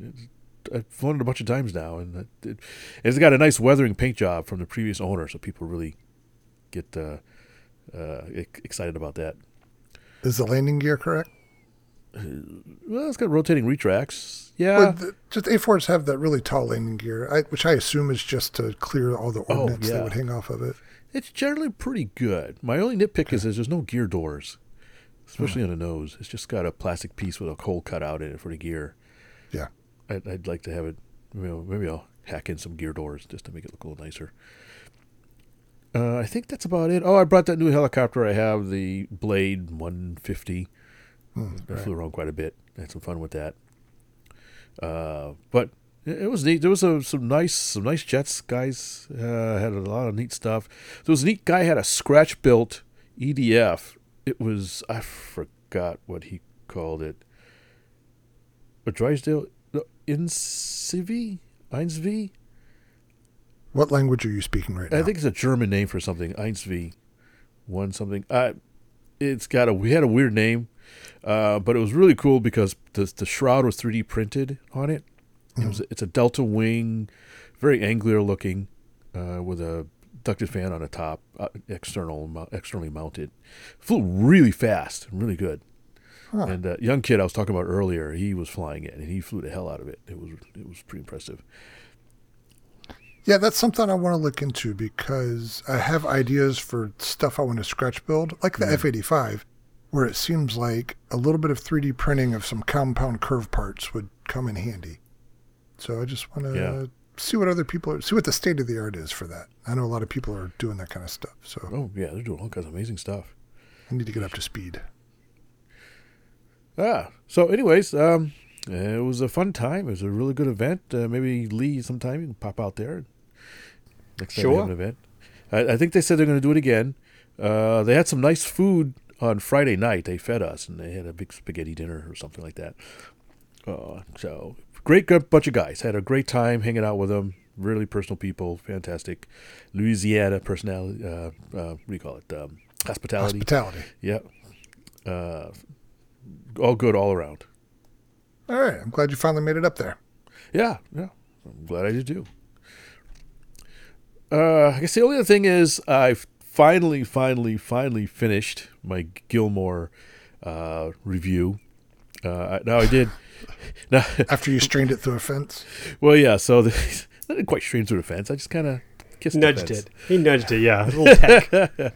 it's, I've flown it a bunch of times now, and it, it, it's got a nice weathering paint job from the previous owner, so people really get uh, uh, excited about that. Is the landing gear correct? Well, it's got rotating retracts. Yeah, Well, the, just A4s have that really tall landing gear, I, which I assume is just to clear all the ordnance Oh, yeah. that would hang off of it. It's generally pretty good. My only nitpick is there's no gear doors, especially on the nose. It's just got a plastic piece with a hole cut out in it for the gear. Yeah. I'd, I'd like to have it. You know, maybe I'll hack in some gear doors just to make it look a little nicer. Uh, I think that's about it. Oh, I brought that new helicopter. I have the Blade 150. Hmm, I flew around quite a bit. I had some fun with that. Uh, but it, it was neat. There was a, some nice, some nice jets. Guys uh, had a lot of neat stuff. There was a neat guy had a scratch built EDF. It was I forgot what he called it. A Drysdale Insivi Einsv. What language are you speaking right now? I think it's a German name for something. Einsv, one something. Uh, it's got a we had a weird name, uh, but it was really cool because the the shroud was 3D printed on it. It was it's a delta wing, very angular looking, uh, with a ducted fan on the top, uh, external externally mounted. Flew really fast, and really good. Huh. And uh, young kid I was talking about earlier, he was flying it, and he flew the hell out of it. It was it was pretty impressive. Yeah, that's something I want to look into because I have ideas for stuff I want to scratch build, like the F 85, where it seems like a little bit of 3D printing of some compound curve parts would come in handy. So I just want to Yeah. see what other people are, see what the state of the art is for that. I know a lot of people are doing that kind of stuff. So Oh yeah, they're doing all kinds of amazing stuff. I need to get up to speed. Ah, so anyways, um, it was a fun time. It was a really good event. Uh, maybe Lee sometime you can pop out there. Next time Sure. have an event. I, I think they said they're going to do it again. Uh, they had some nice food on Friday night. They fed us, and they had a big spaghetti dinner or something like that. Uh, so great bunch of guys. Had a great time hanging out with them. Really personal people. Fantastic. Louisiana personality. Uh, uh, what do you call it? Um, hospitality. Hospitality. Yeah. All good all around. All right. I'm glad you finally made it up there. Yeah, yeah. I'm glad I did too. Uh, I guess the only other thing is I finally, finally, finally finished my Gilmore uh, review. Uh, now I did. Now, After you strained it through a fence. well, yeah. So the, I didn't quite strain through the fence. I just kind of kissed Nudged the fence. it. He nudged it. Yeah. A little peck.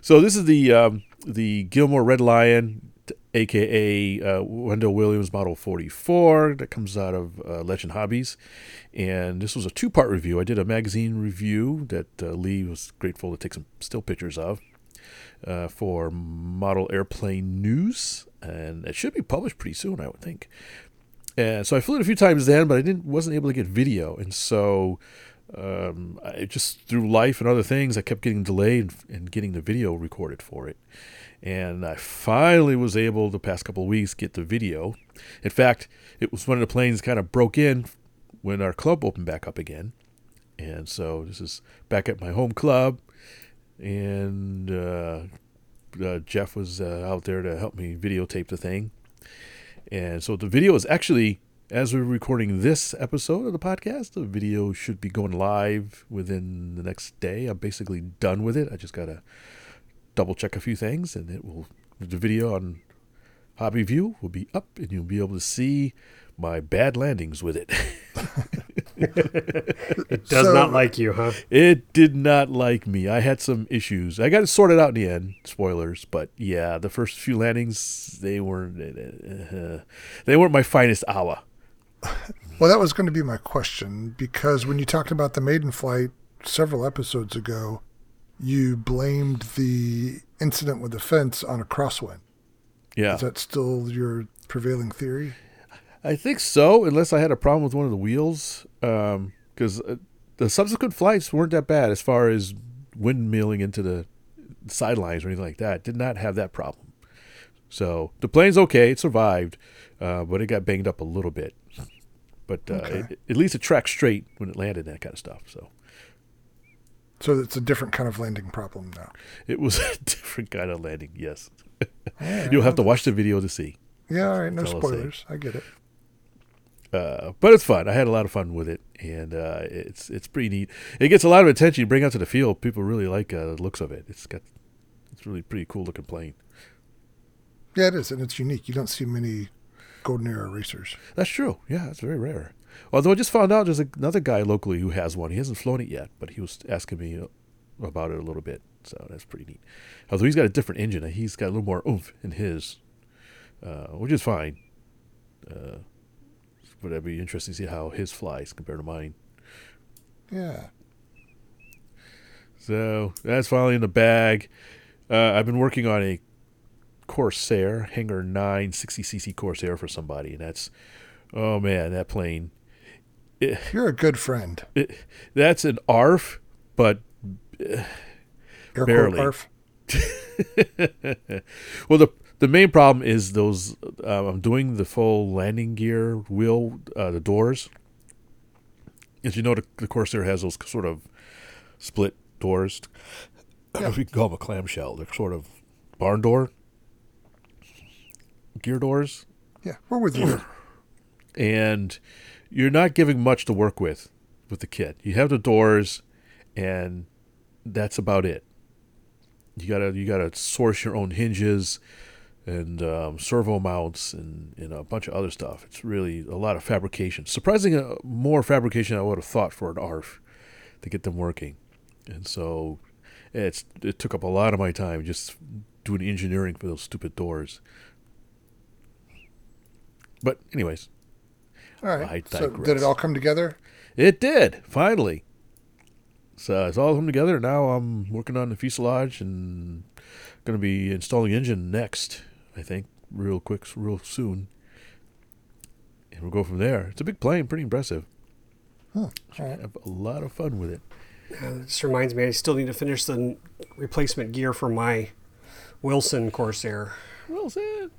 So this is the um, the Gilmore Red Lion, t- aka uh, Wendell Williams Model 44, that comes out of uh, Legend Hobbies, and this was a two part review. I did a magazine review that uh, Lee was grateful to take some still pictures of uh, for Model Airplane News, and it should be published pretty soon, I would think. And so I flew it a few times then, but I didn't wasn't able to get video, and so um, I just through life and other things, I kept getting delayed in getting the video recorded for it. And I finally was able the past couple weeks get the video. In fact, it was one of the planes kind of broke in when our club opened back up again, and so this is back at my home club, and uh, uh, Jeff was uh, out there to help me videotape the thing. And so the video is actually, as we're recording this episode of the podcast, the video should be going live within the next day. I'm basically done with it. I just got to double check a few things, and it will, the video on Hobby View will be up, and you'll be able to see my bad landings with it. It does So- not like you, huh? It did not like me. I had some issues. I got it sorted out in the end. Spoilers, but yeah, the first few landings they weren't uh, they weren't my finest hour. Well, that was going to be my question because when you talked about the maiden flight several episodes ago, you blamed the incident with the fence on a crosswind. Yeah, Is that still your prevailing theory? I think so. Unless I had a problem with one of the wheels, because uh, the subsequent flights weren't that bad as far as windmilling into the sidelines or anything like that. Did not have that problem. So the plane's okay. It survived, uh, but it got banged up a little bit. But uh, Okay. it, at least it tracked straight when it landed and that kind of stuff. So So it's a different kind of landing problem now. it was a different kind of landing. Yes, you'll have to watch the video to see. Yeah, all right, no That's all I'll say. spoilers. I get it. Uh, but it's fun. I had a lot of fun with it, and uh, it's it's pretty neat. It gets a lot of attention. You bring out to the field, people really like uh, the looks of it. It's got it's really pretty cool looking plane. Yeah, it is, and it's unique. You don't see many golden era racers. That's true. Yeah, it's very rare. Although I just found out there's another guy locally who has one. He hasn't flown it yet, but he was asking me about it a little bit. So that's pretty neat. Although he's got a different engine, he's got a little more oomph in his, uh, which is fine. Uh, but it'd be interesting to see how his flies compared to mine. Yeah. So that's finally in the bag. Uh, I've been working on a Corsair Hangar 9 60cc Corsair for somebody, and that's oh man, that plane. It, You're a good friend. it, that's an ARF, but Air Barely. ARF. well, the the main problem is those. Uh, I'm doing the full landing gear wheel, uh, the doors. As you know, the, the Corsair has those sort of split doors. I don't know if you can call them a clamshell. They're sort of barn door gear doors, Yeah, we're with you. and you're not giving much to work with with the kit. You have the doors, and that's about it. You gotta you gotta source your own hinges and um, servo mounts and you know a bunch of other stuff. It's really a lot of fabrication. Surprising uh, more fabrication I would have thought for an ARF to get them working, and so it's it took up a lot of my time just doing engineering for those stupid doors. But anyways, All right. I so digress. did it all come together? it did finally. So it's all come together. Now I'm working on the fuselage and going to be installing the engine next. I think real quick, real soon, and we'll go from there. It's a big plane, pretty impressive. All right. Have a lot of fun with it. Uh, this reminds me, I still need to finish the n- replacement gear for my Wilson Corsair. Wilson.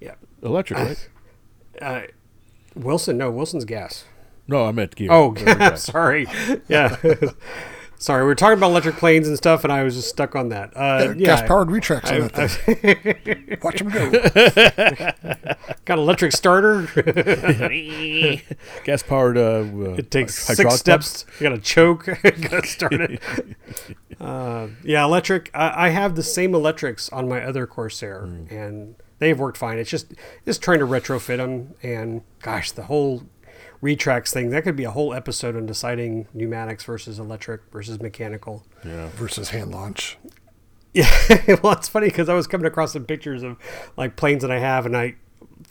Yeah. Electric, right? Uh, Wilson, no, Wilson's gas. No, I meant gear. Oh, Sorry, Yeah. sorry, we were talking about electric planes and stuff, and I was just stuck on that. Uh, yeah, Gas powered retracts on that thing. Watch them go. got electric starter. gas powered. Uh, uh, It takes hy- six hydraulic steps. You got to choke. got to start it. uh, yeah, electric. I, I have the same electrics on my other Corsair, and they've worked fine. It's just just trying to retrofit them. And gosh, the whole retracts thing that could be a whole episode on deciding pneumatics versus electric versus mechanical. Yeah. Versus hand launch. Yeah, well, it's funny because I was coming across some pictures of like planes that I have, and I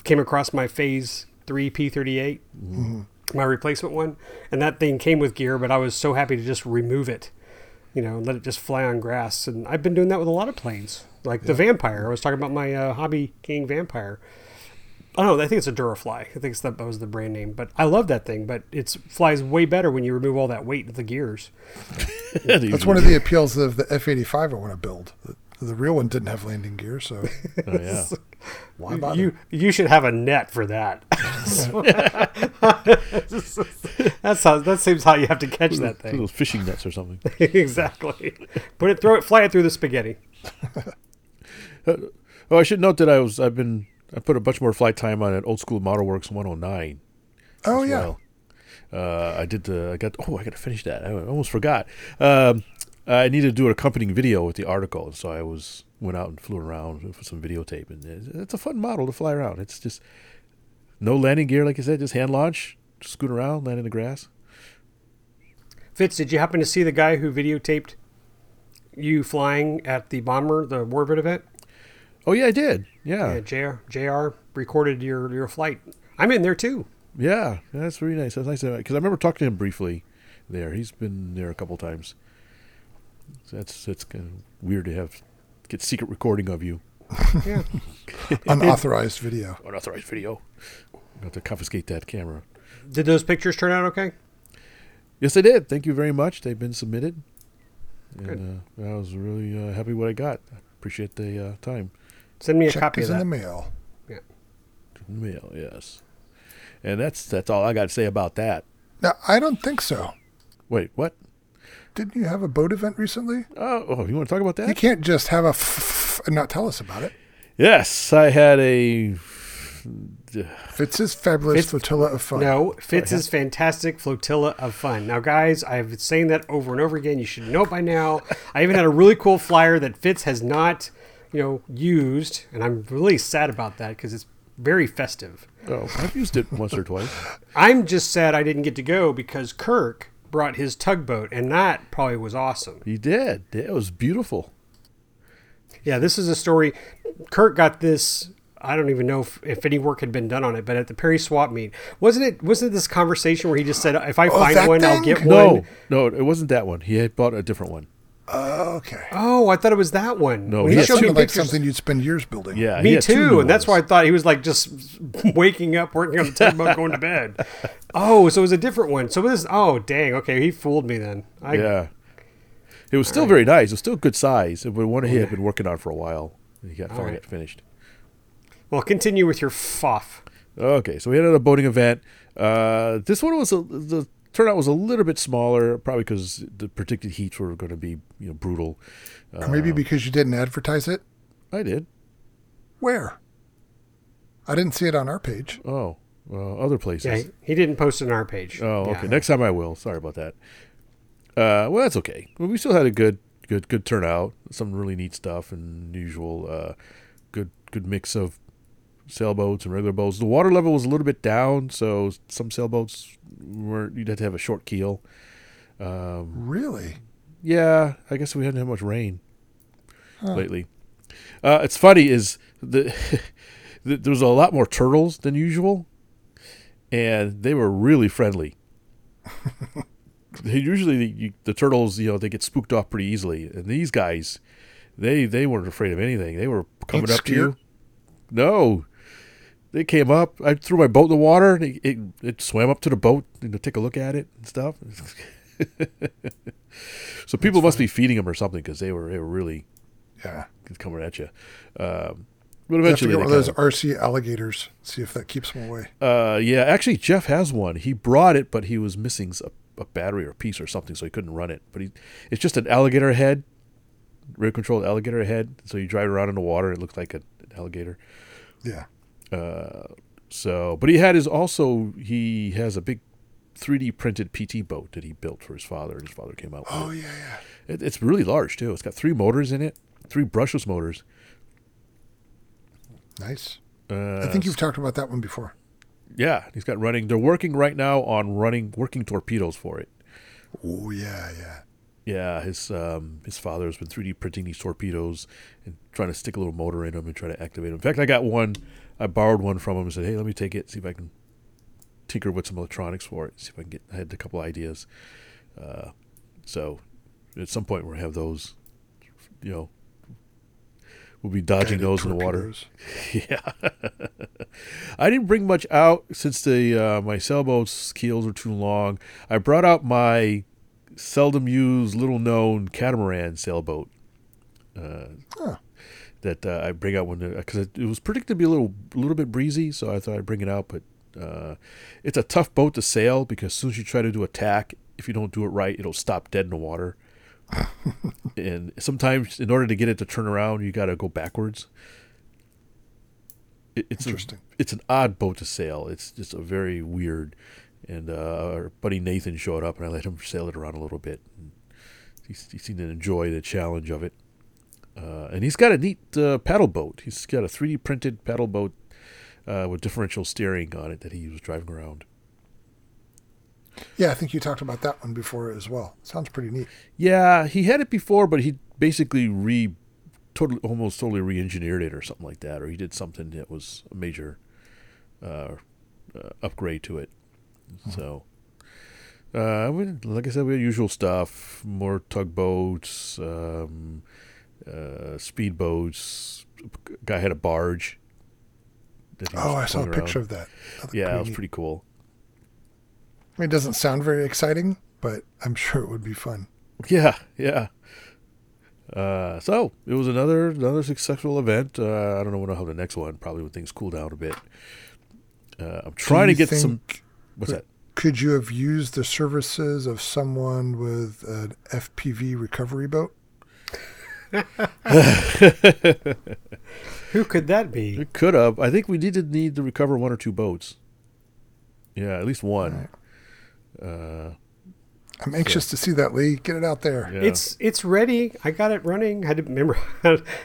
came across my Phase Three P thirty eight, mm-hmm. my replacement one, and that thing came with gear, but I was so happy to just remove it, you know, and let it just fly on grass. And I've been doing that with a lot of planes, like the Vampire. I was talking about my uh, Hobby King Vampire. Oh no, I think it's a Durafly. I think it's that was the brand name. But I love that thing. But it flies way better when you remove all that weight of the gears. That's one of the appeals of the F eighty five I want to build. The, the real one didn't have landing gear, so Oh, yeah. why bother? You you should have a net for that. That's how that seems how you have to catch that thing. Those fishing nets or something. exactly. Put it, throw it, fly it through the spaghetti. Oh, I should note that I was I've been I put a bunch more flight time on at Old School Model Works 109. oh yeah, well. Uh, I did the I got oh I got to finish that. I almost forgot. Um, I needed to do an accompanying video with the article, and so I was went out and flew around for some videotape, and it's, it's a fun model to fly around. It's just no landing gear, like I said, just hand launch, just scoot around, land in the grass. Fitz, did you happen to see the guy who videotaped you flying at the bomber, the Warbird event? Oh yeah, I did. Yeah, Yeah, JR, JR recorded your, your flight. I'm in there too. yeah, that's really nice. That's nice because I remember talking to him briefly there. He's been there a couple times. So that's that's kind of weird to have get secret recording of you. Yeah. unauthorized video. unauthorized video. I have to confiscate that camera. Did those pictures turn out okay? Yes, they did. Thank you very much. They've been submitted, and uh, I was really uh, happy what I got. I appreciate the uh, time. Send me a Check copy of is in the mail. Yeah. Mail, yes, and that's that's all I got to say about that. Now I don't think so. Wait, what? Didn't you have a boat event recently? Oh, oh you want to talk about that? You can't just have a f- and not tell us about it. Yes, I had a. Fitz's fabulous Fitz- flotilla of fun. No, Fitz's fantastic flotilla of fun. Now, guys, I've been saying that over and over again. You should know by now. I even had a really cool flyer that Fitz has not, you know, used, and I'm really sad about that because it's very festive. Oh, I've used it once or twice. I'm just sad I didn't get to go because Kirk brought his tugboat, and that probably was awesome. He did. It was beautiful. Yeah, this is a story. Kirk got this. I don't even know if, if any work had been done on it, but at the Perry Swap meet, wasn't it? Wasn't this conversation where he just said, "If I oh, find that one, I'll get No, one." No, no, it wasn't that one. He had bought a different one. Oh, okay. Oh, I thought it was that one. No, When he That had showed me like pictures- something you'd spend years building. Yeah, Me too, new and that's why. I thought he was like just waking up, working on the tugboat, going to bed. Oh, so it was a different one. So this, oh dang, okay, he fooled me then. I, Yeah. It was still very nice. It was still good size, but one he had been working on for a while. He got finally right. got finished. Well, continue with your foff. Okay, so we had a boating event. Uh, this one was a, the turnout was a little bit smaller, probably because the predicted heats were going to be you know brutal. Or maybe because you didn't advertise it. I did. Where? I didn't see it on our page. Oh, well, other places. Yeah, he, he didn't post it on our page. Oh, Yeah. okay. Next time I will. Sorry about that. Uh, well, that's okay. Well, we still had a good, good, good turnout. Some really neat stuff and usual, uh, good, good mix of sailboats and regular boats. The water level was a little bit down, so some sailboats weren't. You'd have to have a short keel. Um, Really? yeah, I guess we hadn't had much rain lately. Uh, it's funny is the, the there was a lot more turtles than usual, and they were really friendly. usually the, you, the turtles, you know, they get spooked off pretty easily, and these guys, they they weren't afraid of anything. They were coming Ain't up to you. No, they came up. I threw my boat in the water, and it, it, it swam up to the boat and to take a look at it and stuff. so people must be feeding them or something because they were they were really Yeah. coming at you. Um, but You have to eventually, get one of those RC alligators. See if that keeps them away. uh, yeah, actually, Jeff has one. He brought it, but he was missing a, a battery or a piece or something, so he couldn't run it. But he, it's just an alligator head, rear controlled alligator head. So you drive around in the water, it looks like a, an alligator. Yeah. So, but he had his also he has a big 3D printed PT boat that he built for his father, and his father came out. Oh it. yeah, yeah. It, it's really large too. It's got three motors in it, three brushless motors. Nice. Uh, I think you've talked about that one before. yeah, he's got running. They're working right now on running working torpedoes for it. Oh yeah, yeah. Yeah, his um, his father has been 3D printing these torpedoes and trying to stick a little motor in them and try to activate them. In fact, I got one. I borrowed one from him and said, "Hey, let me take it, see if I can tinker with some electronics for it. See if I can get." I had a couple ideas. Uh, so, at some point, we'll have those. You know, We'll be dodging Guided those in the water. Yeah. I didn't bring much out since the uh, my sailboat's keels are too long. I brought out my seldom used, little known catamaran sailboat. Uh, Huh. That uh, I bring out when because it, it was predicted to be a little a little bit breezy, so I thought I'd bring it out. But uh, it's a tough boat to sail because as soon as you try to do a tack, if you don't do it right, it'll stop dead in the water. and sometimes, in order to get it to turn around, you got to go backwards. It, it's Interesting. A, it's an odd boat to sail. It's just a very weird. And uh, our buddy Nathan showed up, and I let him sail it around a little bit. He, he seemed to enjoy the challenge of it. Uh, and he's got a neat uh, paddle boat. He's got a 3D printed paddle boat uh, with differential steering on it that he was driving around. Yeah, I think you talked about that one before as well. Sounds pretty neat. Yeah, he had it before, but he basically re, totally, almost totally re-engineered it or something like that, or he did something that was a major uh, uh, upgrade to it. So, uh, mean, like I said, we had usual stuff: more tugboats, um, uh, speedboats. Guy had a barge. that Oh, I saw a around. picture of that. That Yeah, pretty it was neat. pretty cool. I mean, it doesn't sound very exciting, but I'm sure it would be fun. Yeah, yeah. Uh, so it was another another successful event. Uh, I don't know when I'll have the next one. Probably when things cool down a bit. Uh, I'm trying to get some. What's that? Could you have used the services of someone with an FPV recovery boat? Who could that be? It could have. I think we did need to recover one or two boats. Yeah, at least one. Uh, I'm anxious to see that, Lee. Get it out there. yeah. It's it's ready. I got it running. I didn't remember.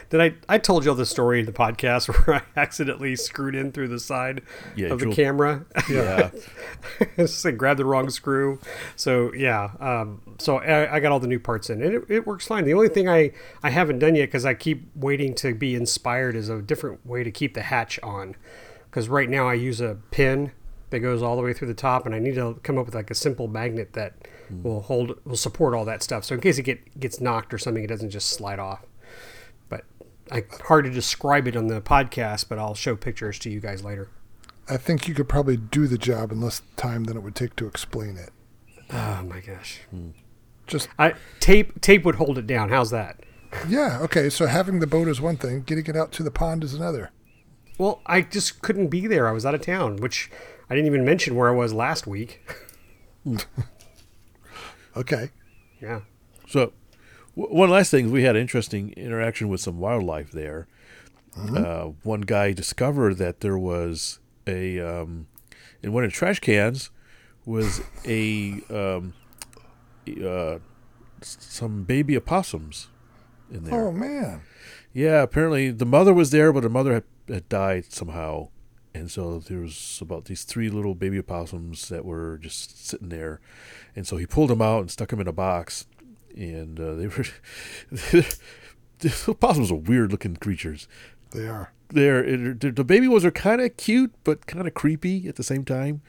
Did I? I told you all the story in the podcast where I accidentally screwed in through the side Yeah, of the drilled- camera. yeah. Just like grabbed the wrong screw. So yeah. Um, so I, I got all the new parts in, and it, it works fine. The only thing I I haven't done yet because I keep waiting to be inspired is a different way to keep the hatch on. Because right now I use a pin that goes all the way through the top, and I need to come up with like a simple magnet that Mm-hmm. will hold will support all that stuff. So in case it get gets knocked or something, it doesn't just slide off. But I hard to describe it on the podcast, but I'll show pictures to you guys later. I think you could probably do the job in less time than it would take to explain it. Oh my gosh. Hmm. Just I tape tape would hold it down. How's that? yeah, okay. So having the boat is one thing, getting it out to the pond is another. Well, I just couldn't be there. I was out of town, which I didn't even mention where I was last week. Hmm. Okay. yeah. So, w- one last thing, we had an interesting interaction with some wildlife there. Uh, one guy discovered that there was a um, in one of the trash cans was a um, uh, some baby opossums in there. Oh man. Yeah, apparently the mother was there, but the mother had, had died somehow. And so there was about these three little baby opossums that were just sitting there. And so he pulled them out and stuck them in a box. And uh, they were. the opossums are weird looking creatures. They are. They're, the baby ones are kind of cute, but kind of creepy at the same time.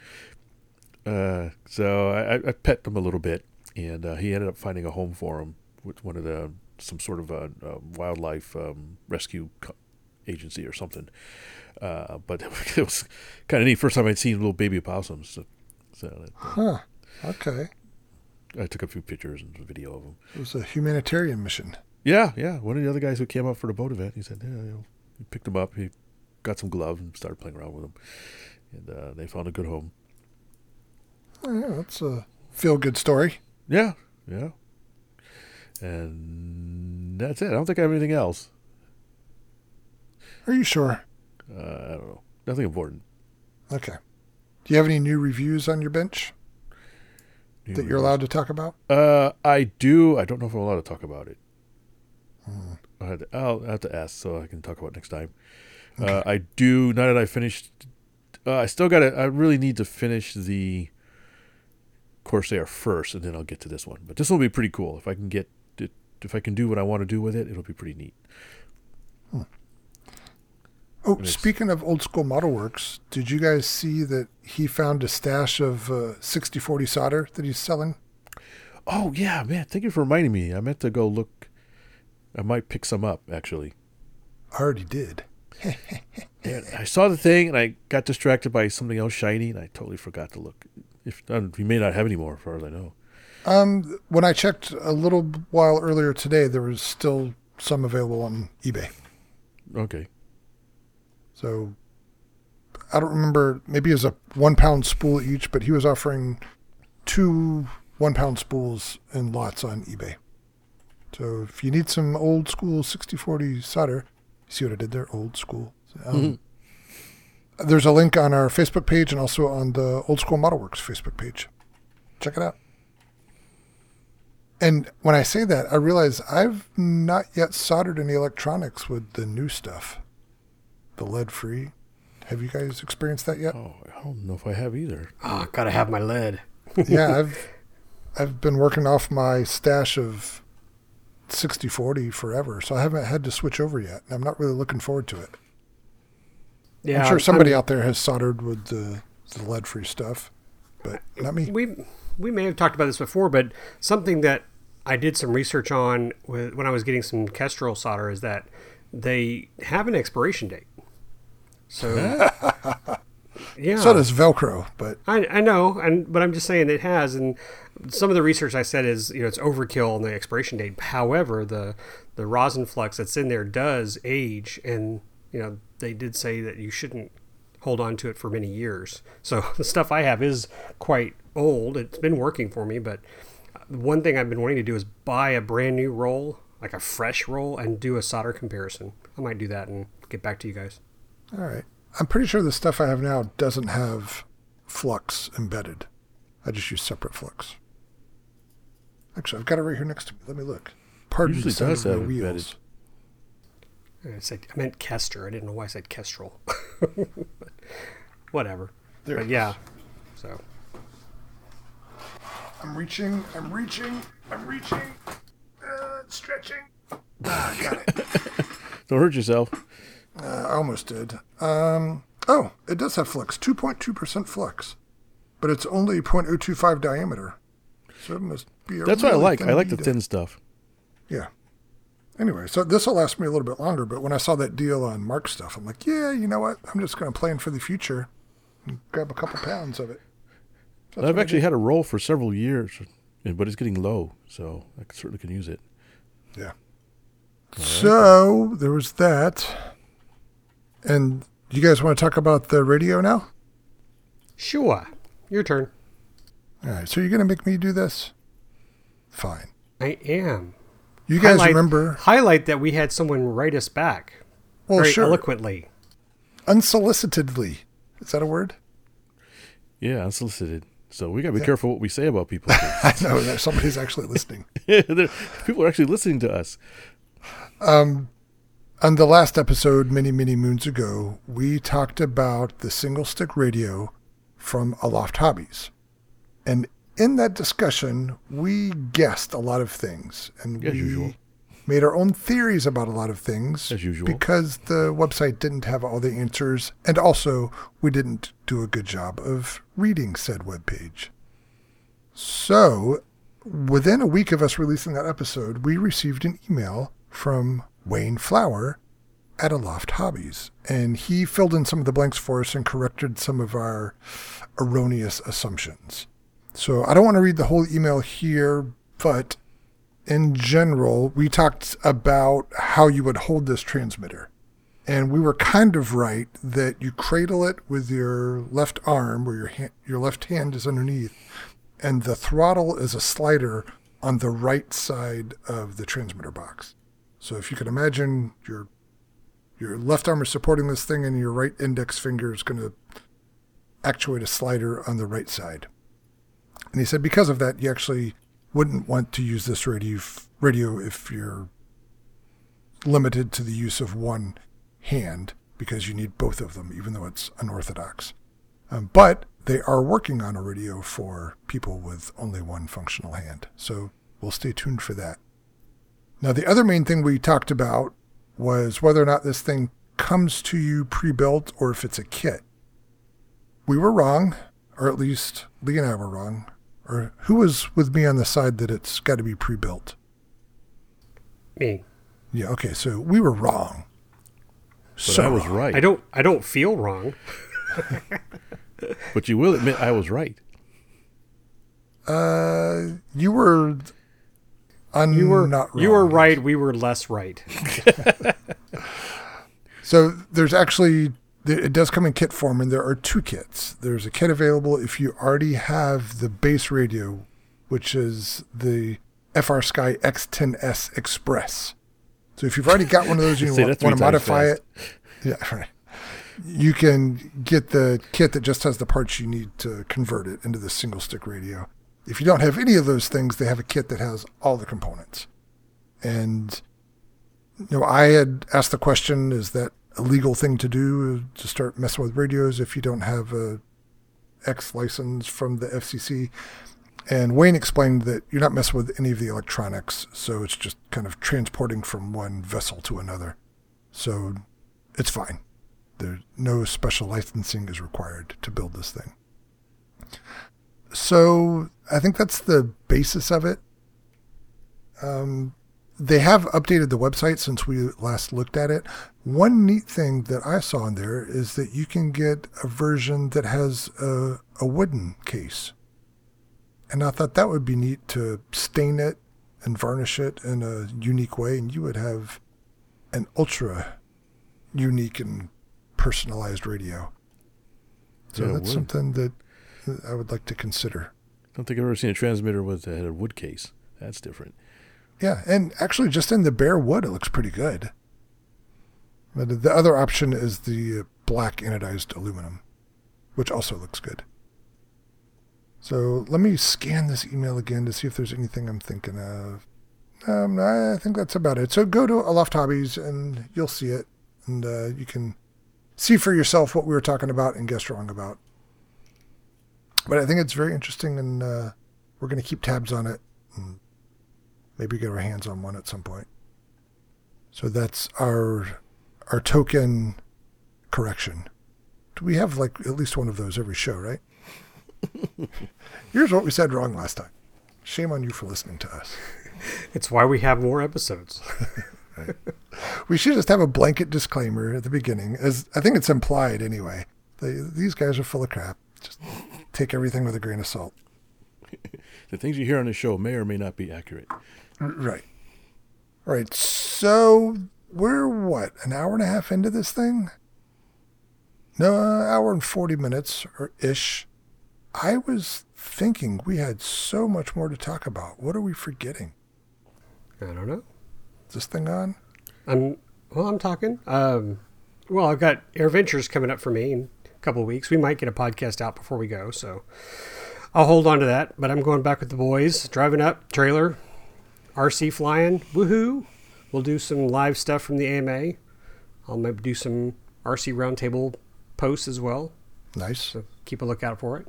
Uh, so I, I- pet them a little bit, and uh, he ended up finding a home for them with one of the some sort of a, a wildlife um, rescue co- agency or something. Uh, but it was kind of neat. First time I'd seen little baby opossums. So, so Huh. Okay. I took a few pictures and video of them. It was a humanitarian mission. Yeah, yeah. One of the other guys who came up for the boat event, he said, yeah, you know, he picked them up. He got some gloves and started playing around with them, and uh, they found a good home. Oh, yeah, that's a feel good story. Yeah, yeah. And that's it. I don't think I have anything else. Are you sure? Uh, I don't know. Nothing important. Okay. Do you have any new reviews on your bench that you're allowed to talk about? Uh, I do. I don't know if I'm allowed to talk about it. I had to, I'll have to ask so I can talk about it next time. Uh, I do. Now that I finished, uh, I still got to. I really need to finish the Corsair first, and then I'll get to this one. But this will be pretty cool if I can get it. If I can do what I want to do with it, it'll be pretty neat. Oh, speaking of old school model works, did you guys see that he found a stash of uh, 6040 solder that he's selling? Oh yeah, man! Thank you for reminding me. I meant to go look. I might pick some up actually. I already did. And I saw the thing and I got distracted by something else shiny and I totally forgot to look. If we may not have any more, as far as I know. Um, when I checked a little while earlier today, there was still some available on eBay. Okay. So I don't remember. Maybe it was a one pound spool each, but he was offering two one pound spools in lots on eBay. So if you need some old school 6040 solder, see what I did there? Old school. Um, There's a link on our Facebook page and also on the Old School Model Works Facebook page. Check it out. And when I say that, I realize I've not yet soldered any electronics with the new stuff, the lead free. Have you guys experienced that yet? Oh, I don't know if I have either. Ah, gotta have my lead. yeah, I've I've been working off my stash of 6040 forever, so I haven't had to switch over yet. I'm not really looking forward to it. Yeah, I'm sure somebody out there has soldered with the, the lead free stuff, but not me. we we may have talked about this before, but something that I did some research on with, when I was getting some Kestrel solder is that they have an expiration date. So yeah, So does Velcro, but I, I know, and but I'm just saying it has, and some of the research I said is you know it's overkill on the expiration date. However, the the rosin flux that's in there does age, and you know they did say that you shouldn't hold on to it for many years. So the stuff I have is quite old. It's been working for me, but one thing I've been wanting to do is buy a brand new roll, like a fresh roll, and do a solder comparison. I might do that and get back to you guys. All right. I'm pretty sure the stuff I have now doesn't have flux embedded. I just use separate flux. Actually, I've got it right here next to me. Let me look. Pardon Usually the sound does of the have embedded. wheels. I said I meant Kester. I didn't know why I said Kestrel. but whatever. There but yeah. So I'm reaching. I'm reaching. I'm reaching. Uh, stretching. Ah, got it. Don't hurt yourself. Uh, I almost did. Um, oh, it does have flux. 2.2% flux. But it's only 0.025 diameter. So it must be a That's what I like. I like the thin stuff. Yeah. Anyway, so this will last me a little bit longer, but when I saw that deal on Mark stuff, I'm like, yeah, you know what? I'm just going to plan for the future and grab a couple pounds of it. So I've actually had a roll for several years, but it's getting low, so I certainly can use it. Yeah. So there was that. And you guys want to talk about the radio now? sure, your turn. All right. So you're going to make me do this? Fine. I am. You guys Highlight- remember? highlight that we had someone write us back Well, very sure. eloquently. Unsolicitedly. Is that a word? Yeah, unsolicited. So we got to be careful what we say about people. I know that somebody's actually listening. People are actually listening to us. Um, On the last episode, many, many moons ago, we talked about the single stick radio from Aloft Hobbies. And in that discussion, we guessed a lot of things. And As we usual. made our own theories about a lot of things. As usual. Because the website didn't have all the answers. And also, we didn't do a good job of reading said webpage. So, within a week of us releasing that episode, we received an email from Wayne Flower at Aloft Hobbies. And he filled in some of the blanks for us and corrected some of our erroneous assumptions. So I don't want to read the whole email here, but in general, we talked about how you would hold this transmitter. And we were kind of right that you cradle it with your left arm, where your hand, your left hand is underneath, and the throttle is a slider on the right side of the transmitter box. So if you can imagine your your left arm is supporting this thing, and your right index finger is going to actuate a slider on the right side. And he said because of that, you actually wouldn't want to use this radio radio if you're limited to the use of one hand because you need both of them, even though it's unorthodox. Um, but they are working on a radio for people with only one functional hand. So we'll stay tuned for that. Now, the other main thing we talked about was whether or not this thing comes to you pre built or if it's a kit. We were wrong, or at least Lee and I were wrong. Or who was with me on the side that it's got to be pre built? Me. Yeah, okay, so we were wrong. But I was right. I don't I don't feel wrong. But you will admit I was right. Uh, you were. Un- You were not you were right. We were less right. So there's actually it does come in kit form, and there are two kits. There's a kit available if you already have the base radio, which is the FrSky X10S Express. So if you've already got one of those, you want, want to modify fast. it. Yeah, right. You can get the kit that just has the parts you need to convert it into the single stick radio. If you don't have any of those things, they have a kit that has all the components. And you know, I had asked the question: Is that a legal thing to do to start messing with radios if you don't have a X license from the FCC? And Wayne explained that you're not messing with any of the electronics, so it's just kind of transporting from one vessel to another. So it's fine. There, no special licensing is required to build this thing. So I think that's the basis of it. Um, they have updated the website since we last looked at it. One neat thing that I saw in there is that you can get a version that has a, a wooden case. And I thought that would be neat to stain it and varnish it in a unique way, and you would have an ultra unique and personalized radio. So Yeah, that's something that that I would like to consider. I don't think I've ever seen a transmitter with a, had a wood case. That's different. Yeah, and actually, just in the bare wood, it looks pretty good. But the other option is the black anodized aluminum, which also looks good. So let me scan this email again to see if there's anything I'm thinking of. Um, I think that's about it. So go to Aloft Hobbies and you'll see it, and uh, you can see for yourself what we were talking about and guess wrong about. But I think it's very interesting, and uh, we're going to keep tabs on it and maybe get our hands on one at some point. So that's our our token correction. Do we have like at least one of those every show, right? Here's what we said wrong last time. Shame on you for listening to us. It's why we have more episodes. We should just have a blanket disclaimer at the beginning, as I think it's implied anyway. They, these guys are full of crap. Just take everything with a grain of salt. The things you hear on the show may or may not be accurate. R- Right. All right. So we're what an hour and a half into this thing? No, uh, hour and forty minutes or ish. I was thinking we had so much more to talk about. What are we forgetting? I don't know. Is this thing on? I'm well. I'm talking. Um, well, I've got Air Ventures coming up for me in a couple of weeks. We might get a podcast out before we go, so I'll hold on to that. But I'm going back with the boys, driving up trailer, RC flying. Woohoo! We'll do some live stuff from the AMA. I'll maybe do some RC roundtable posts as well. Nice. So keep a lookout for it.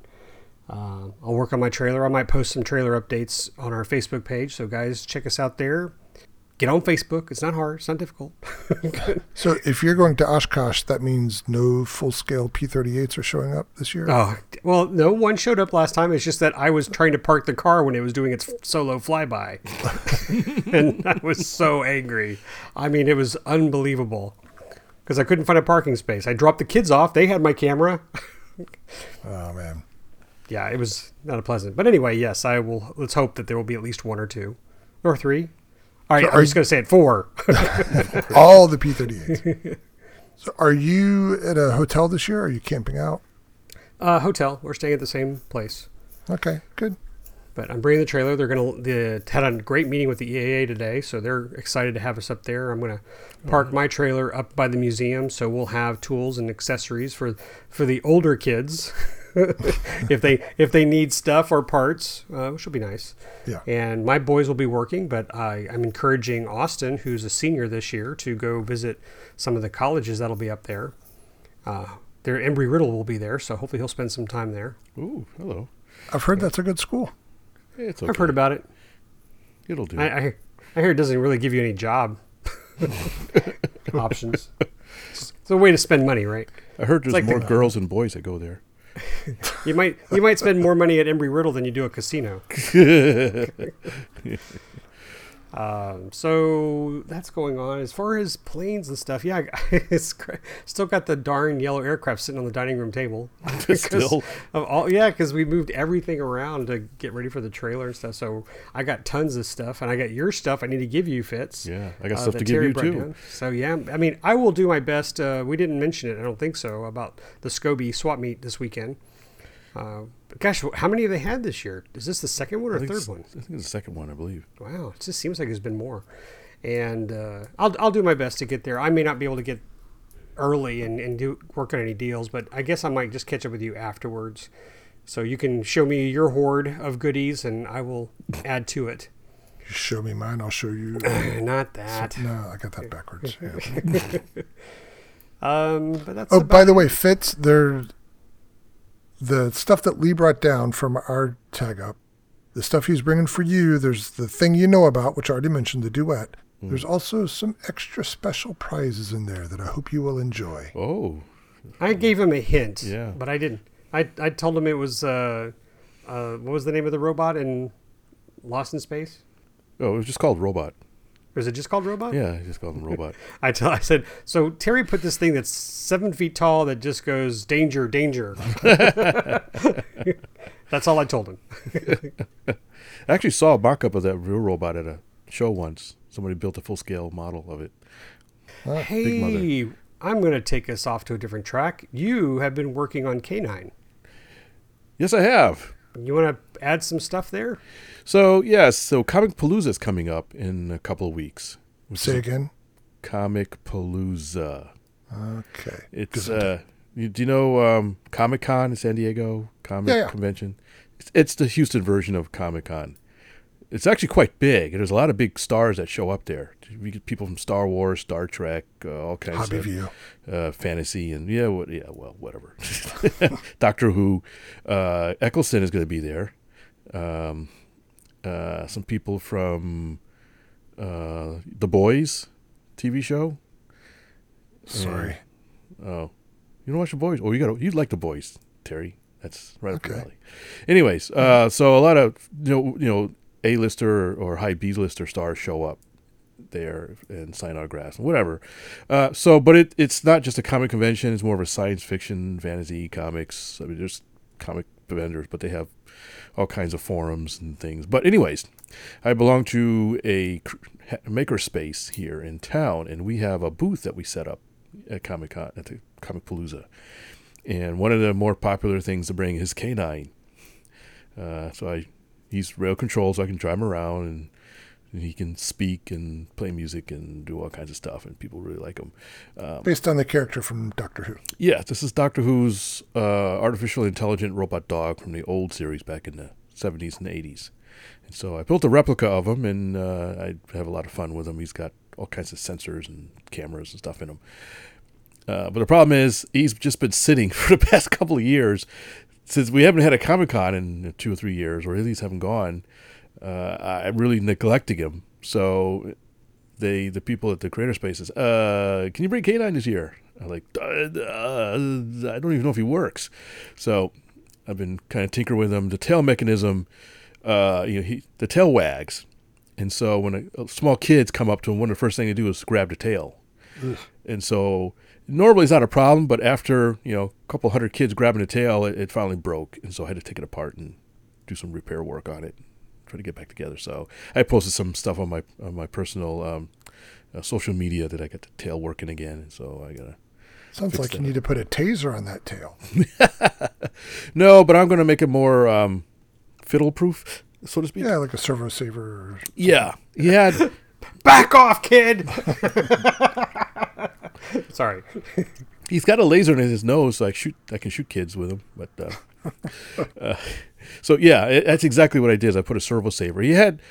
Uh, I'll work on my trailer. I might post some trailer updates on our Facebook page. So guys, check us out there. Get on Facebook. It's not hard. It's not difficult. So if you're going to Oshkosh, that means no full-scale P-38s are showing up this year. oh well, no one showed up last time. It's just that I was trying to park the car when it was doing its solo flyby, and I was so angry. I mean, it was unbelievable because I couldn't find a parking space. I dropped the kids off. They had my camera. Oh man. yeah, it was not a pleasant. But anyway, yes, I will. Let's hope that there will be at least one or two, or three. All right, So I'm are just going to say it four. All the P-38s. so are you at a hotel this year? Or are you camping out? uh, hotel. We're staying at the same place. Okay, good. But I'm bringing the trailer. They're going to had a great meeting with the EAA today, so they're excited to have us up there. I'm going to park my trailer up by the museum, so we'll have tools and accessories for for the older kids if they if they need stuff or parts, uh, which will be nice. Yeah. And my boys will be working, but I, I'm encouraging Austin, who's a senior this year, to go visit some of the colleges that'll be up there. Uh, their Embry Riddle will be there, so hopefully he'll spend some time there. Ooh, hello. I've heard that's a good school. It's okay. I've heard about it. It'll do. I, I, I hear it doesn't really give you any job options. It's a way to spend money, right? I heard there's like the- more girls and boys that go there. You might you might spend more money at Embry Riddle than you do at casino. Um, so that's going on. As far as planes and stuff, yeah, it's cra- still got the darn yellow aircraft sitting on the dining room table. Still? of all, yeah, because we moved everything around to get ready for the trailer and stuff. So I got tons of stuff, and I got your stuff. I need to give you, Fitz. Yeah, I got uh, stuff to give you too. down. So yeah, I mean, I will do my best. Uh, we didn't mention it, I don't think so, about the Scobie swap meet this weekend. Uh, gosh, how many have they had this year? Is this the second one or I third one? I think it's the second one, I believe. Wow, it just seems like there's been more. And uh, I'll, I'll do my best to get there. I may not be able to get early and, and do work on any deals, but I guess I might just catch up with you afterwards. So you can show me your hoard of goodies and I will add to it. You show me mine, I'll show you. Not that. No, I got that backwards. Yeah. Um, but that's Oh, about by the way, Fitz, there, the stuff that Lee brought down from our tag up, the stuff he's bringing for you. There's the thing you know about, which I already mentioned, the duet. There's also some extra special prizes in there that I hope you will enjoy. Oh, I gave him a hint, Yeah. but I didn't. I, I told him it was, uh, uh, what was the name of the robot in Lost in Space? oh, it was just called Robot. Was it just called Robot? Yeah, I just called him Robot. I tell I said, so Terry put this thing that's seven feet tall that just goes danger, danger. that's all I told him. I actually saw a mock-up of that real robot at a show once. Somebody built a full-scale model of it. Mother. Hey, I'm going to take us off to a different track. You have been working on K9. Yes, I have. You want to add some stuff there? So yes, so Comicpalooza is coming up in a couple of weeks. which Say again. Comicpalooza. Okay. It's uh, you, do you know um, Comic Con in San Diego Comic Yeah, yeah. Convention? It's, it's the Houston version of Comic Con. It's actually quite big. There's a lot of big stars that show up there. We get people from Star Wars, Star Trek, uh, all kinds Hobby of View. uh, fantasy, and yeah, what, yeah, well, whatever. Doctor Who, uh, Eccleston is going to be there. Um, uh, some people from uh, The Boys TV show. Sorry. Oh, you don't watch The Boys? Oh, you got you'd like The Boys, Terry. That's right up your Okay. alley. Anyways, uh, so a lot of you know you know A lister or high B lister stars show up there and sign autographs and whatever. Uh, so, but it it's not just a comic convention; it's more of a science fiction, fantasy, comics. I mean, there's comic vendors, but they have all kinds of forums and things. But anyways, I belong to a cr- ha- maker space here in town, and we have a booth that we set up at Comic Con at the Comicpalooza. And one of the more popular things to bring is K9. Uh, so I he's rail control, so I can drive him around and, and he can speak and play music and do all kinds of stuff, and people really like him. Um, Based on the character from Doctor Who. yeah, this is Doctor Who's uh, artificial intelligent robot dog from the old series back in the 70s and 80s. And so I built a replica of him, and uh, I have a lot of fun with him. He's got all kinds of sensors and cameras and stuff in him. Uh, but the problem is, he's just been sitting for the past couple of years since we haven't had a Comic Con in two or three years, or at least haven't gone. Uh, I'm really neglecting him. So they the people at the creator spaces uh can you bring k9 this year? I'm like uh, uh, i don't even know if he works. So i've been kind of tinkering with him. The tail mechanism uh you know he the tail wags. And so when a, small kids come up to him one of the first things they do is grab the tail. And so normally it's not a problem but after you know a couple hundred kids grabbing the tail it, it finally broke and so i had to take it apart and do some repair work on it try to get back together. So I posted some stuff on my on my personal um, uh, social media that I got the tail working again, and so I gotta. Sounds like you need to put a taser on that tail. No, but I'm gonna make it more um, fiddle proof, so to speak. Yeah, like a servo saver. Or, Yeah, he Back off, kid! Sorry. he's got a laser in his nose, so I shoot I can shoot kids with him. But uh, uh, so yeah, it, that's exactly what I did. I put a servo saver. He had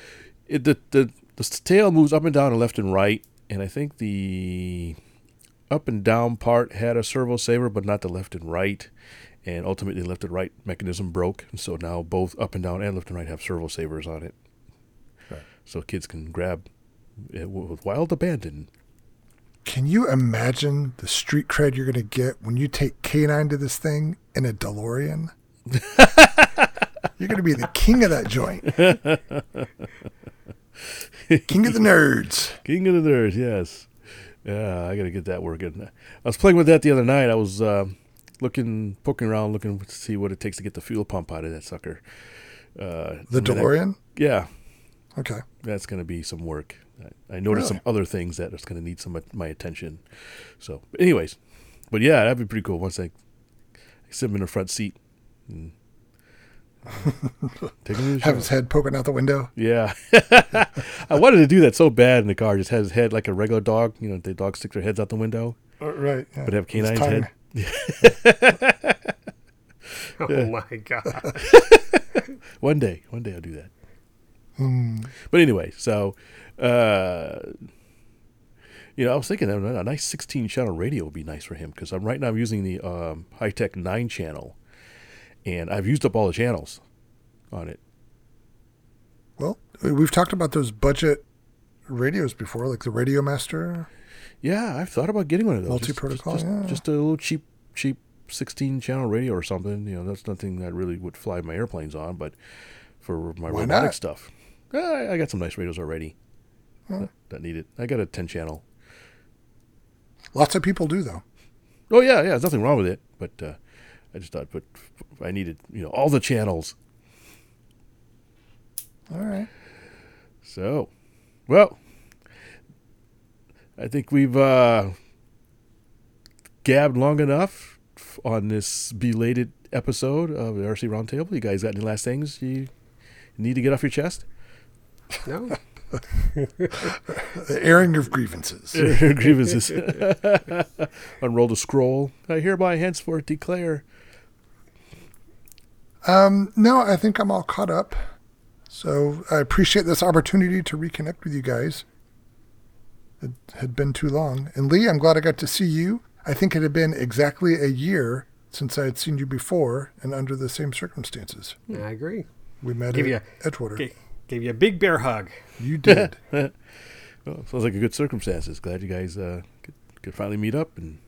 it, the the the tail moves up and down and left and right, and I think the up and down part had a servo saver, but not the left and right. And ultimately, left and right mechanism broke, and so now both up and down and left and right have servo savers on it, so kids can grab it with wild abandon. Can you imagine the street cred you're going to get when you take K9 to this thing in a DeLorean? you're going to be the king of that joint. King of the nerds. King of the Nerds, yes. Yeah, I gotta get that working. I was playing with that the other night. I was uh, looking, poking around, looking to see what it takes to get the fuel pump out of that sucker. Uh, The then I- DeLorean. yeah, Okay. that's gonna be some work. I, I noticed Really? some other things that is gonna need some of my attention. So, but anyways, but yeah, that'd be pretty cool once I, I sit him in the front seat and take him to Have his head poking out the window. Yeah. I wanted to do that so bad in the car. Just have his head like a regular dog. You know, the dogs stick their heads out the window, Uh, right. Yeah. but have canine's head. Oh my god. One day, one day I'll do that. Hmm. But anyway, so, uh, you know, I was thinking that a nice 16 channel radio would be nice for him because I'm right now I'm using the um, Hitec nine channel, and I've used up all the channels on it. Well, we've talked about those budget radios before, like the Radio Master. Yeah, I've thought about getting one of those. Just- Multi-protocol, just, yeah. just a little cheap, cheap 16 channel radio or something. You know, that's nothing that really would fly my airplanes on, but for my Why robotic not? stuff, I, I got some nice radios already. That, that need it. I got a 10 channel. Lots of people do, though. Oh yeah, yeah. There's nothing wrong with it, but uh, I just thought, but I needed, you know, all the channels. All right. So, well, I think we've uh, gabbed long enough on this belated episode of the RC Roundtable. You guys got any last things you need to get off your chest? No. The airing of grievances. Grievances. Unroll the scroll. I hereby henceforth declare. Um, no, I think I'm all caught up. So I appreciate this opportunity to reconnect with you guys. It had been too long. And Lee, I'm glad I got to see you. I think it had been exactly a year since I had seen you before and under the same circumstances. I agree. We met Give at you- Edgewater. G- gave you a big bear hug. You did. Well, sounds like a good circumstances. Glad you guys uh, could, could finally meet up and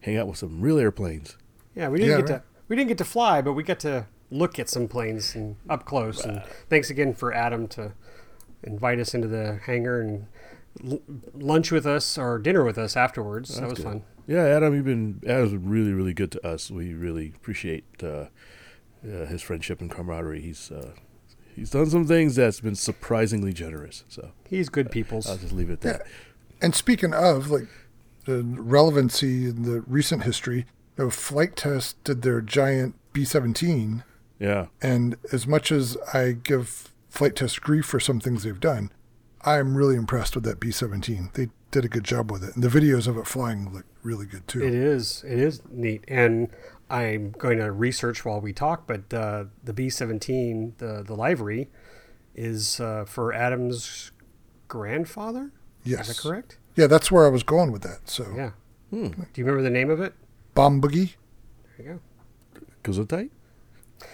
hang out with some real airplanes. Yeah, we didn't Yeah, get right. to we didn't get to fly, but we got to look at some planes and up close. And thanks again for Adam to invite us into the hangar and l- lunch with us or dinner with us afterwards. that was good. fun. Yeah, Adam, you've been Adam's been really, really good to us. We really appreciate uh, uh, his friendship and camaraderie. He's uh, he's done some things that's been surprisingly generous. So He's good uh, peoples. I'll just leave it at that. And speaking of like the relevancy in the recent history, you know, Flite Test did their giant B-17, Yeah, and as much as I give Flite Test grief for some things they've done, I'm really impressed with that B-17. They did a good job with it, and the videos of it flying look really good too. It is. It is neat, and I'm going to research while we talk. But uh, the B-17, the the livery, is uh, for Adam's grandfather. Yes. Is that correct? Yeah, that's where I was going with that. So, Yeah. Do you remember the name of it? Bomb Boogie. There you goes it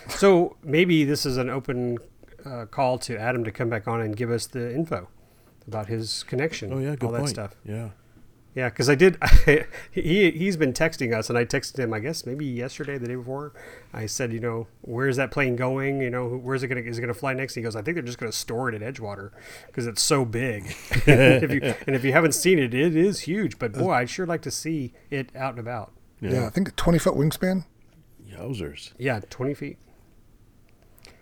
So maybe this is an open uh, call to Adam to come back on and give us the info about his connection. Oh yeah, good all that stuff. Yeah, Yeah, because I did. he he's been texting us, and I texted him. I guess maybe yesterday, the day before. I said, you know, where's that plane going? You know, where's it gonna is it gonna fly next? He goes, I think they're just gonna store it at Edgewater because it's so big. and, if you, and if you haven't seen it, it is huge. But uh, boy, I'd sure like to see it out and about. yeah. Yeah, I think 20 foot wingspan. Yowzers! Yeah, twenty feet.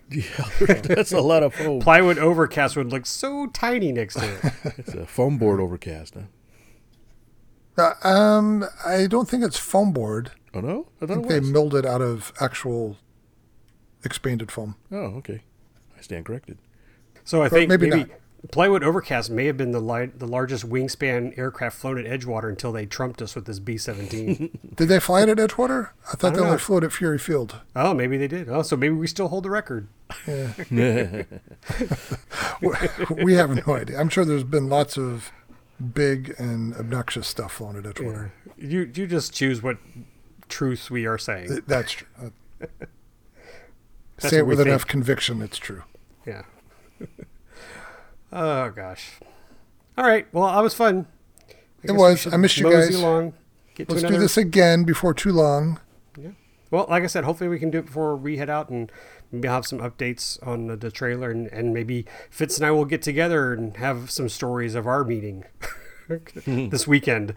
Yeah, that's a lot of foam. Plywood overcast would look so tiny next to it. It's a foam board overcast. Huh? Uh, um, I don't think it's foam board. Oh no, I I thought think it they milled it out of actual expanded foam. oh, okay. I stand corrected. So I think maybe maybe, Plywood Overcast may have been the li- the largest wingspan aircraft flown at Edgewater until they trumped us with this B seventeen. Did they fly it at Edgewater? I thought don't they only flew it at Fury Field. oh, maybe they did. Oh, so maybe we still hold the record. we have no idea. I'm sure there's been lots of big and obnoxious stuff flown at Edgewater. You you just choose what truths we are saying. That's true. That's Say it with enough think. conviction, it's true. Yeah. Oh gosh. All right. Well, that was fun. I It was. I missed you guys. Along, get Let's to do this again before too long. Yeah. Well, like I said, hopefully we can do it before we head out and maybe have some updates on the, the trailer and, and maybe Fitz and I will get together and have some stories of our meeting this weekend.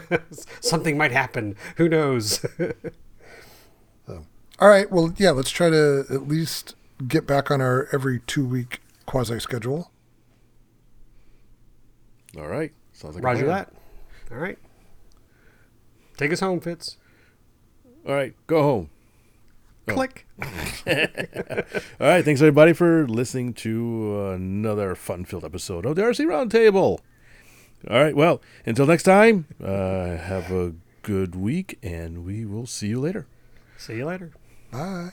Something might happen. Who knows? All right. Well, yeah. Let's try to at least get back on our every two week quasi schedule. All right. Sounds like a Roger plan. that. All right. Take us home, Fitz. All right. Go home. Click. All right. Thanks, everybody, for listening to another fun filled episode of the RC Roundtable. All right. Well, until next time, uh, have a good week, and we will see you later. See you later. Bye.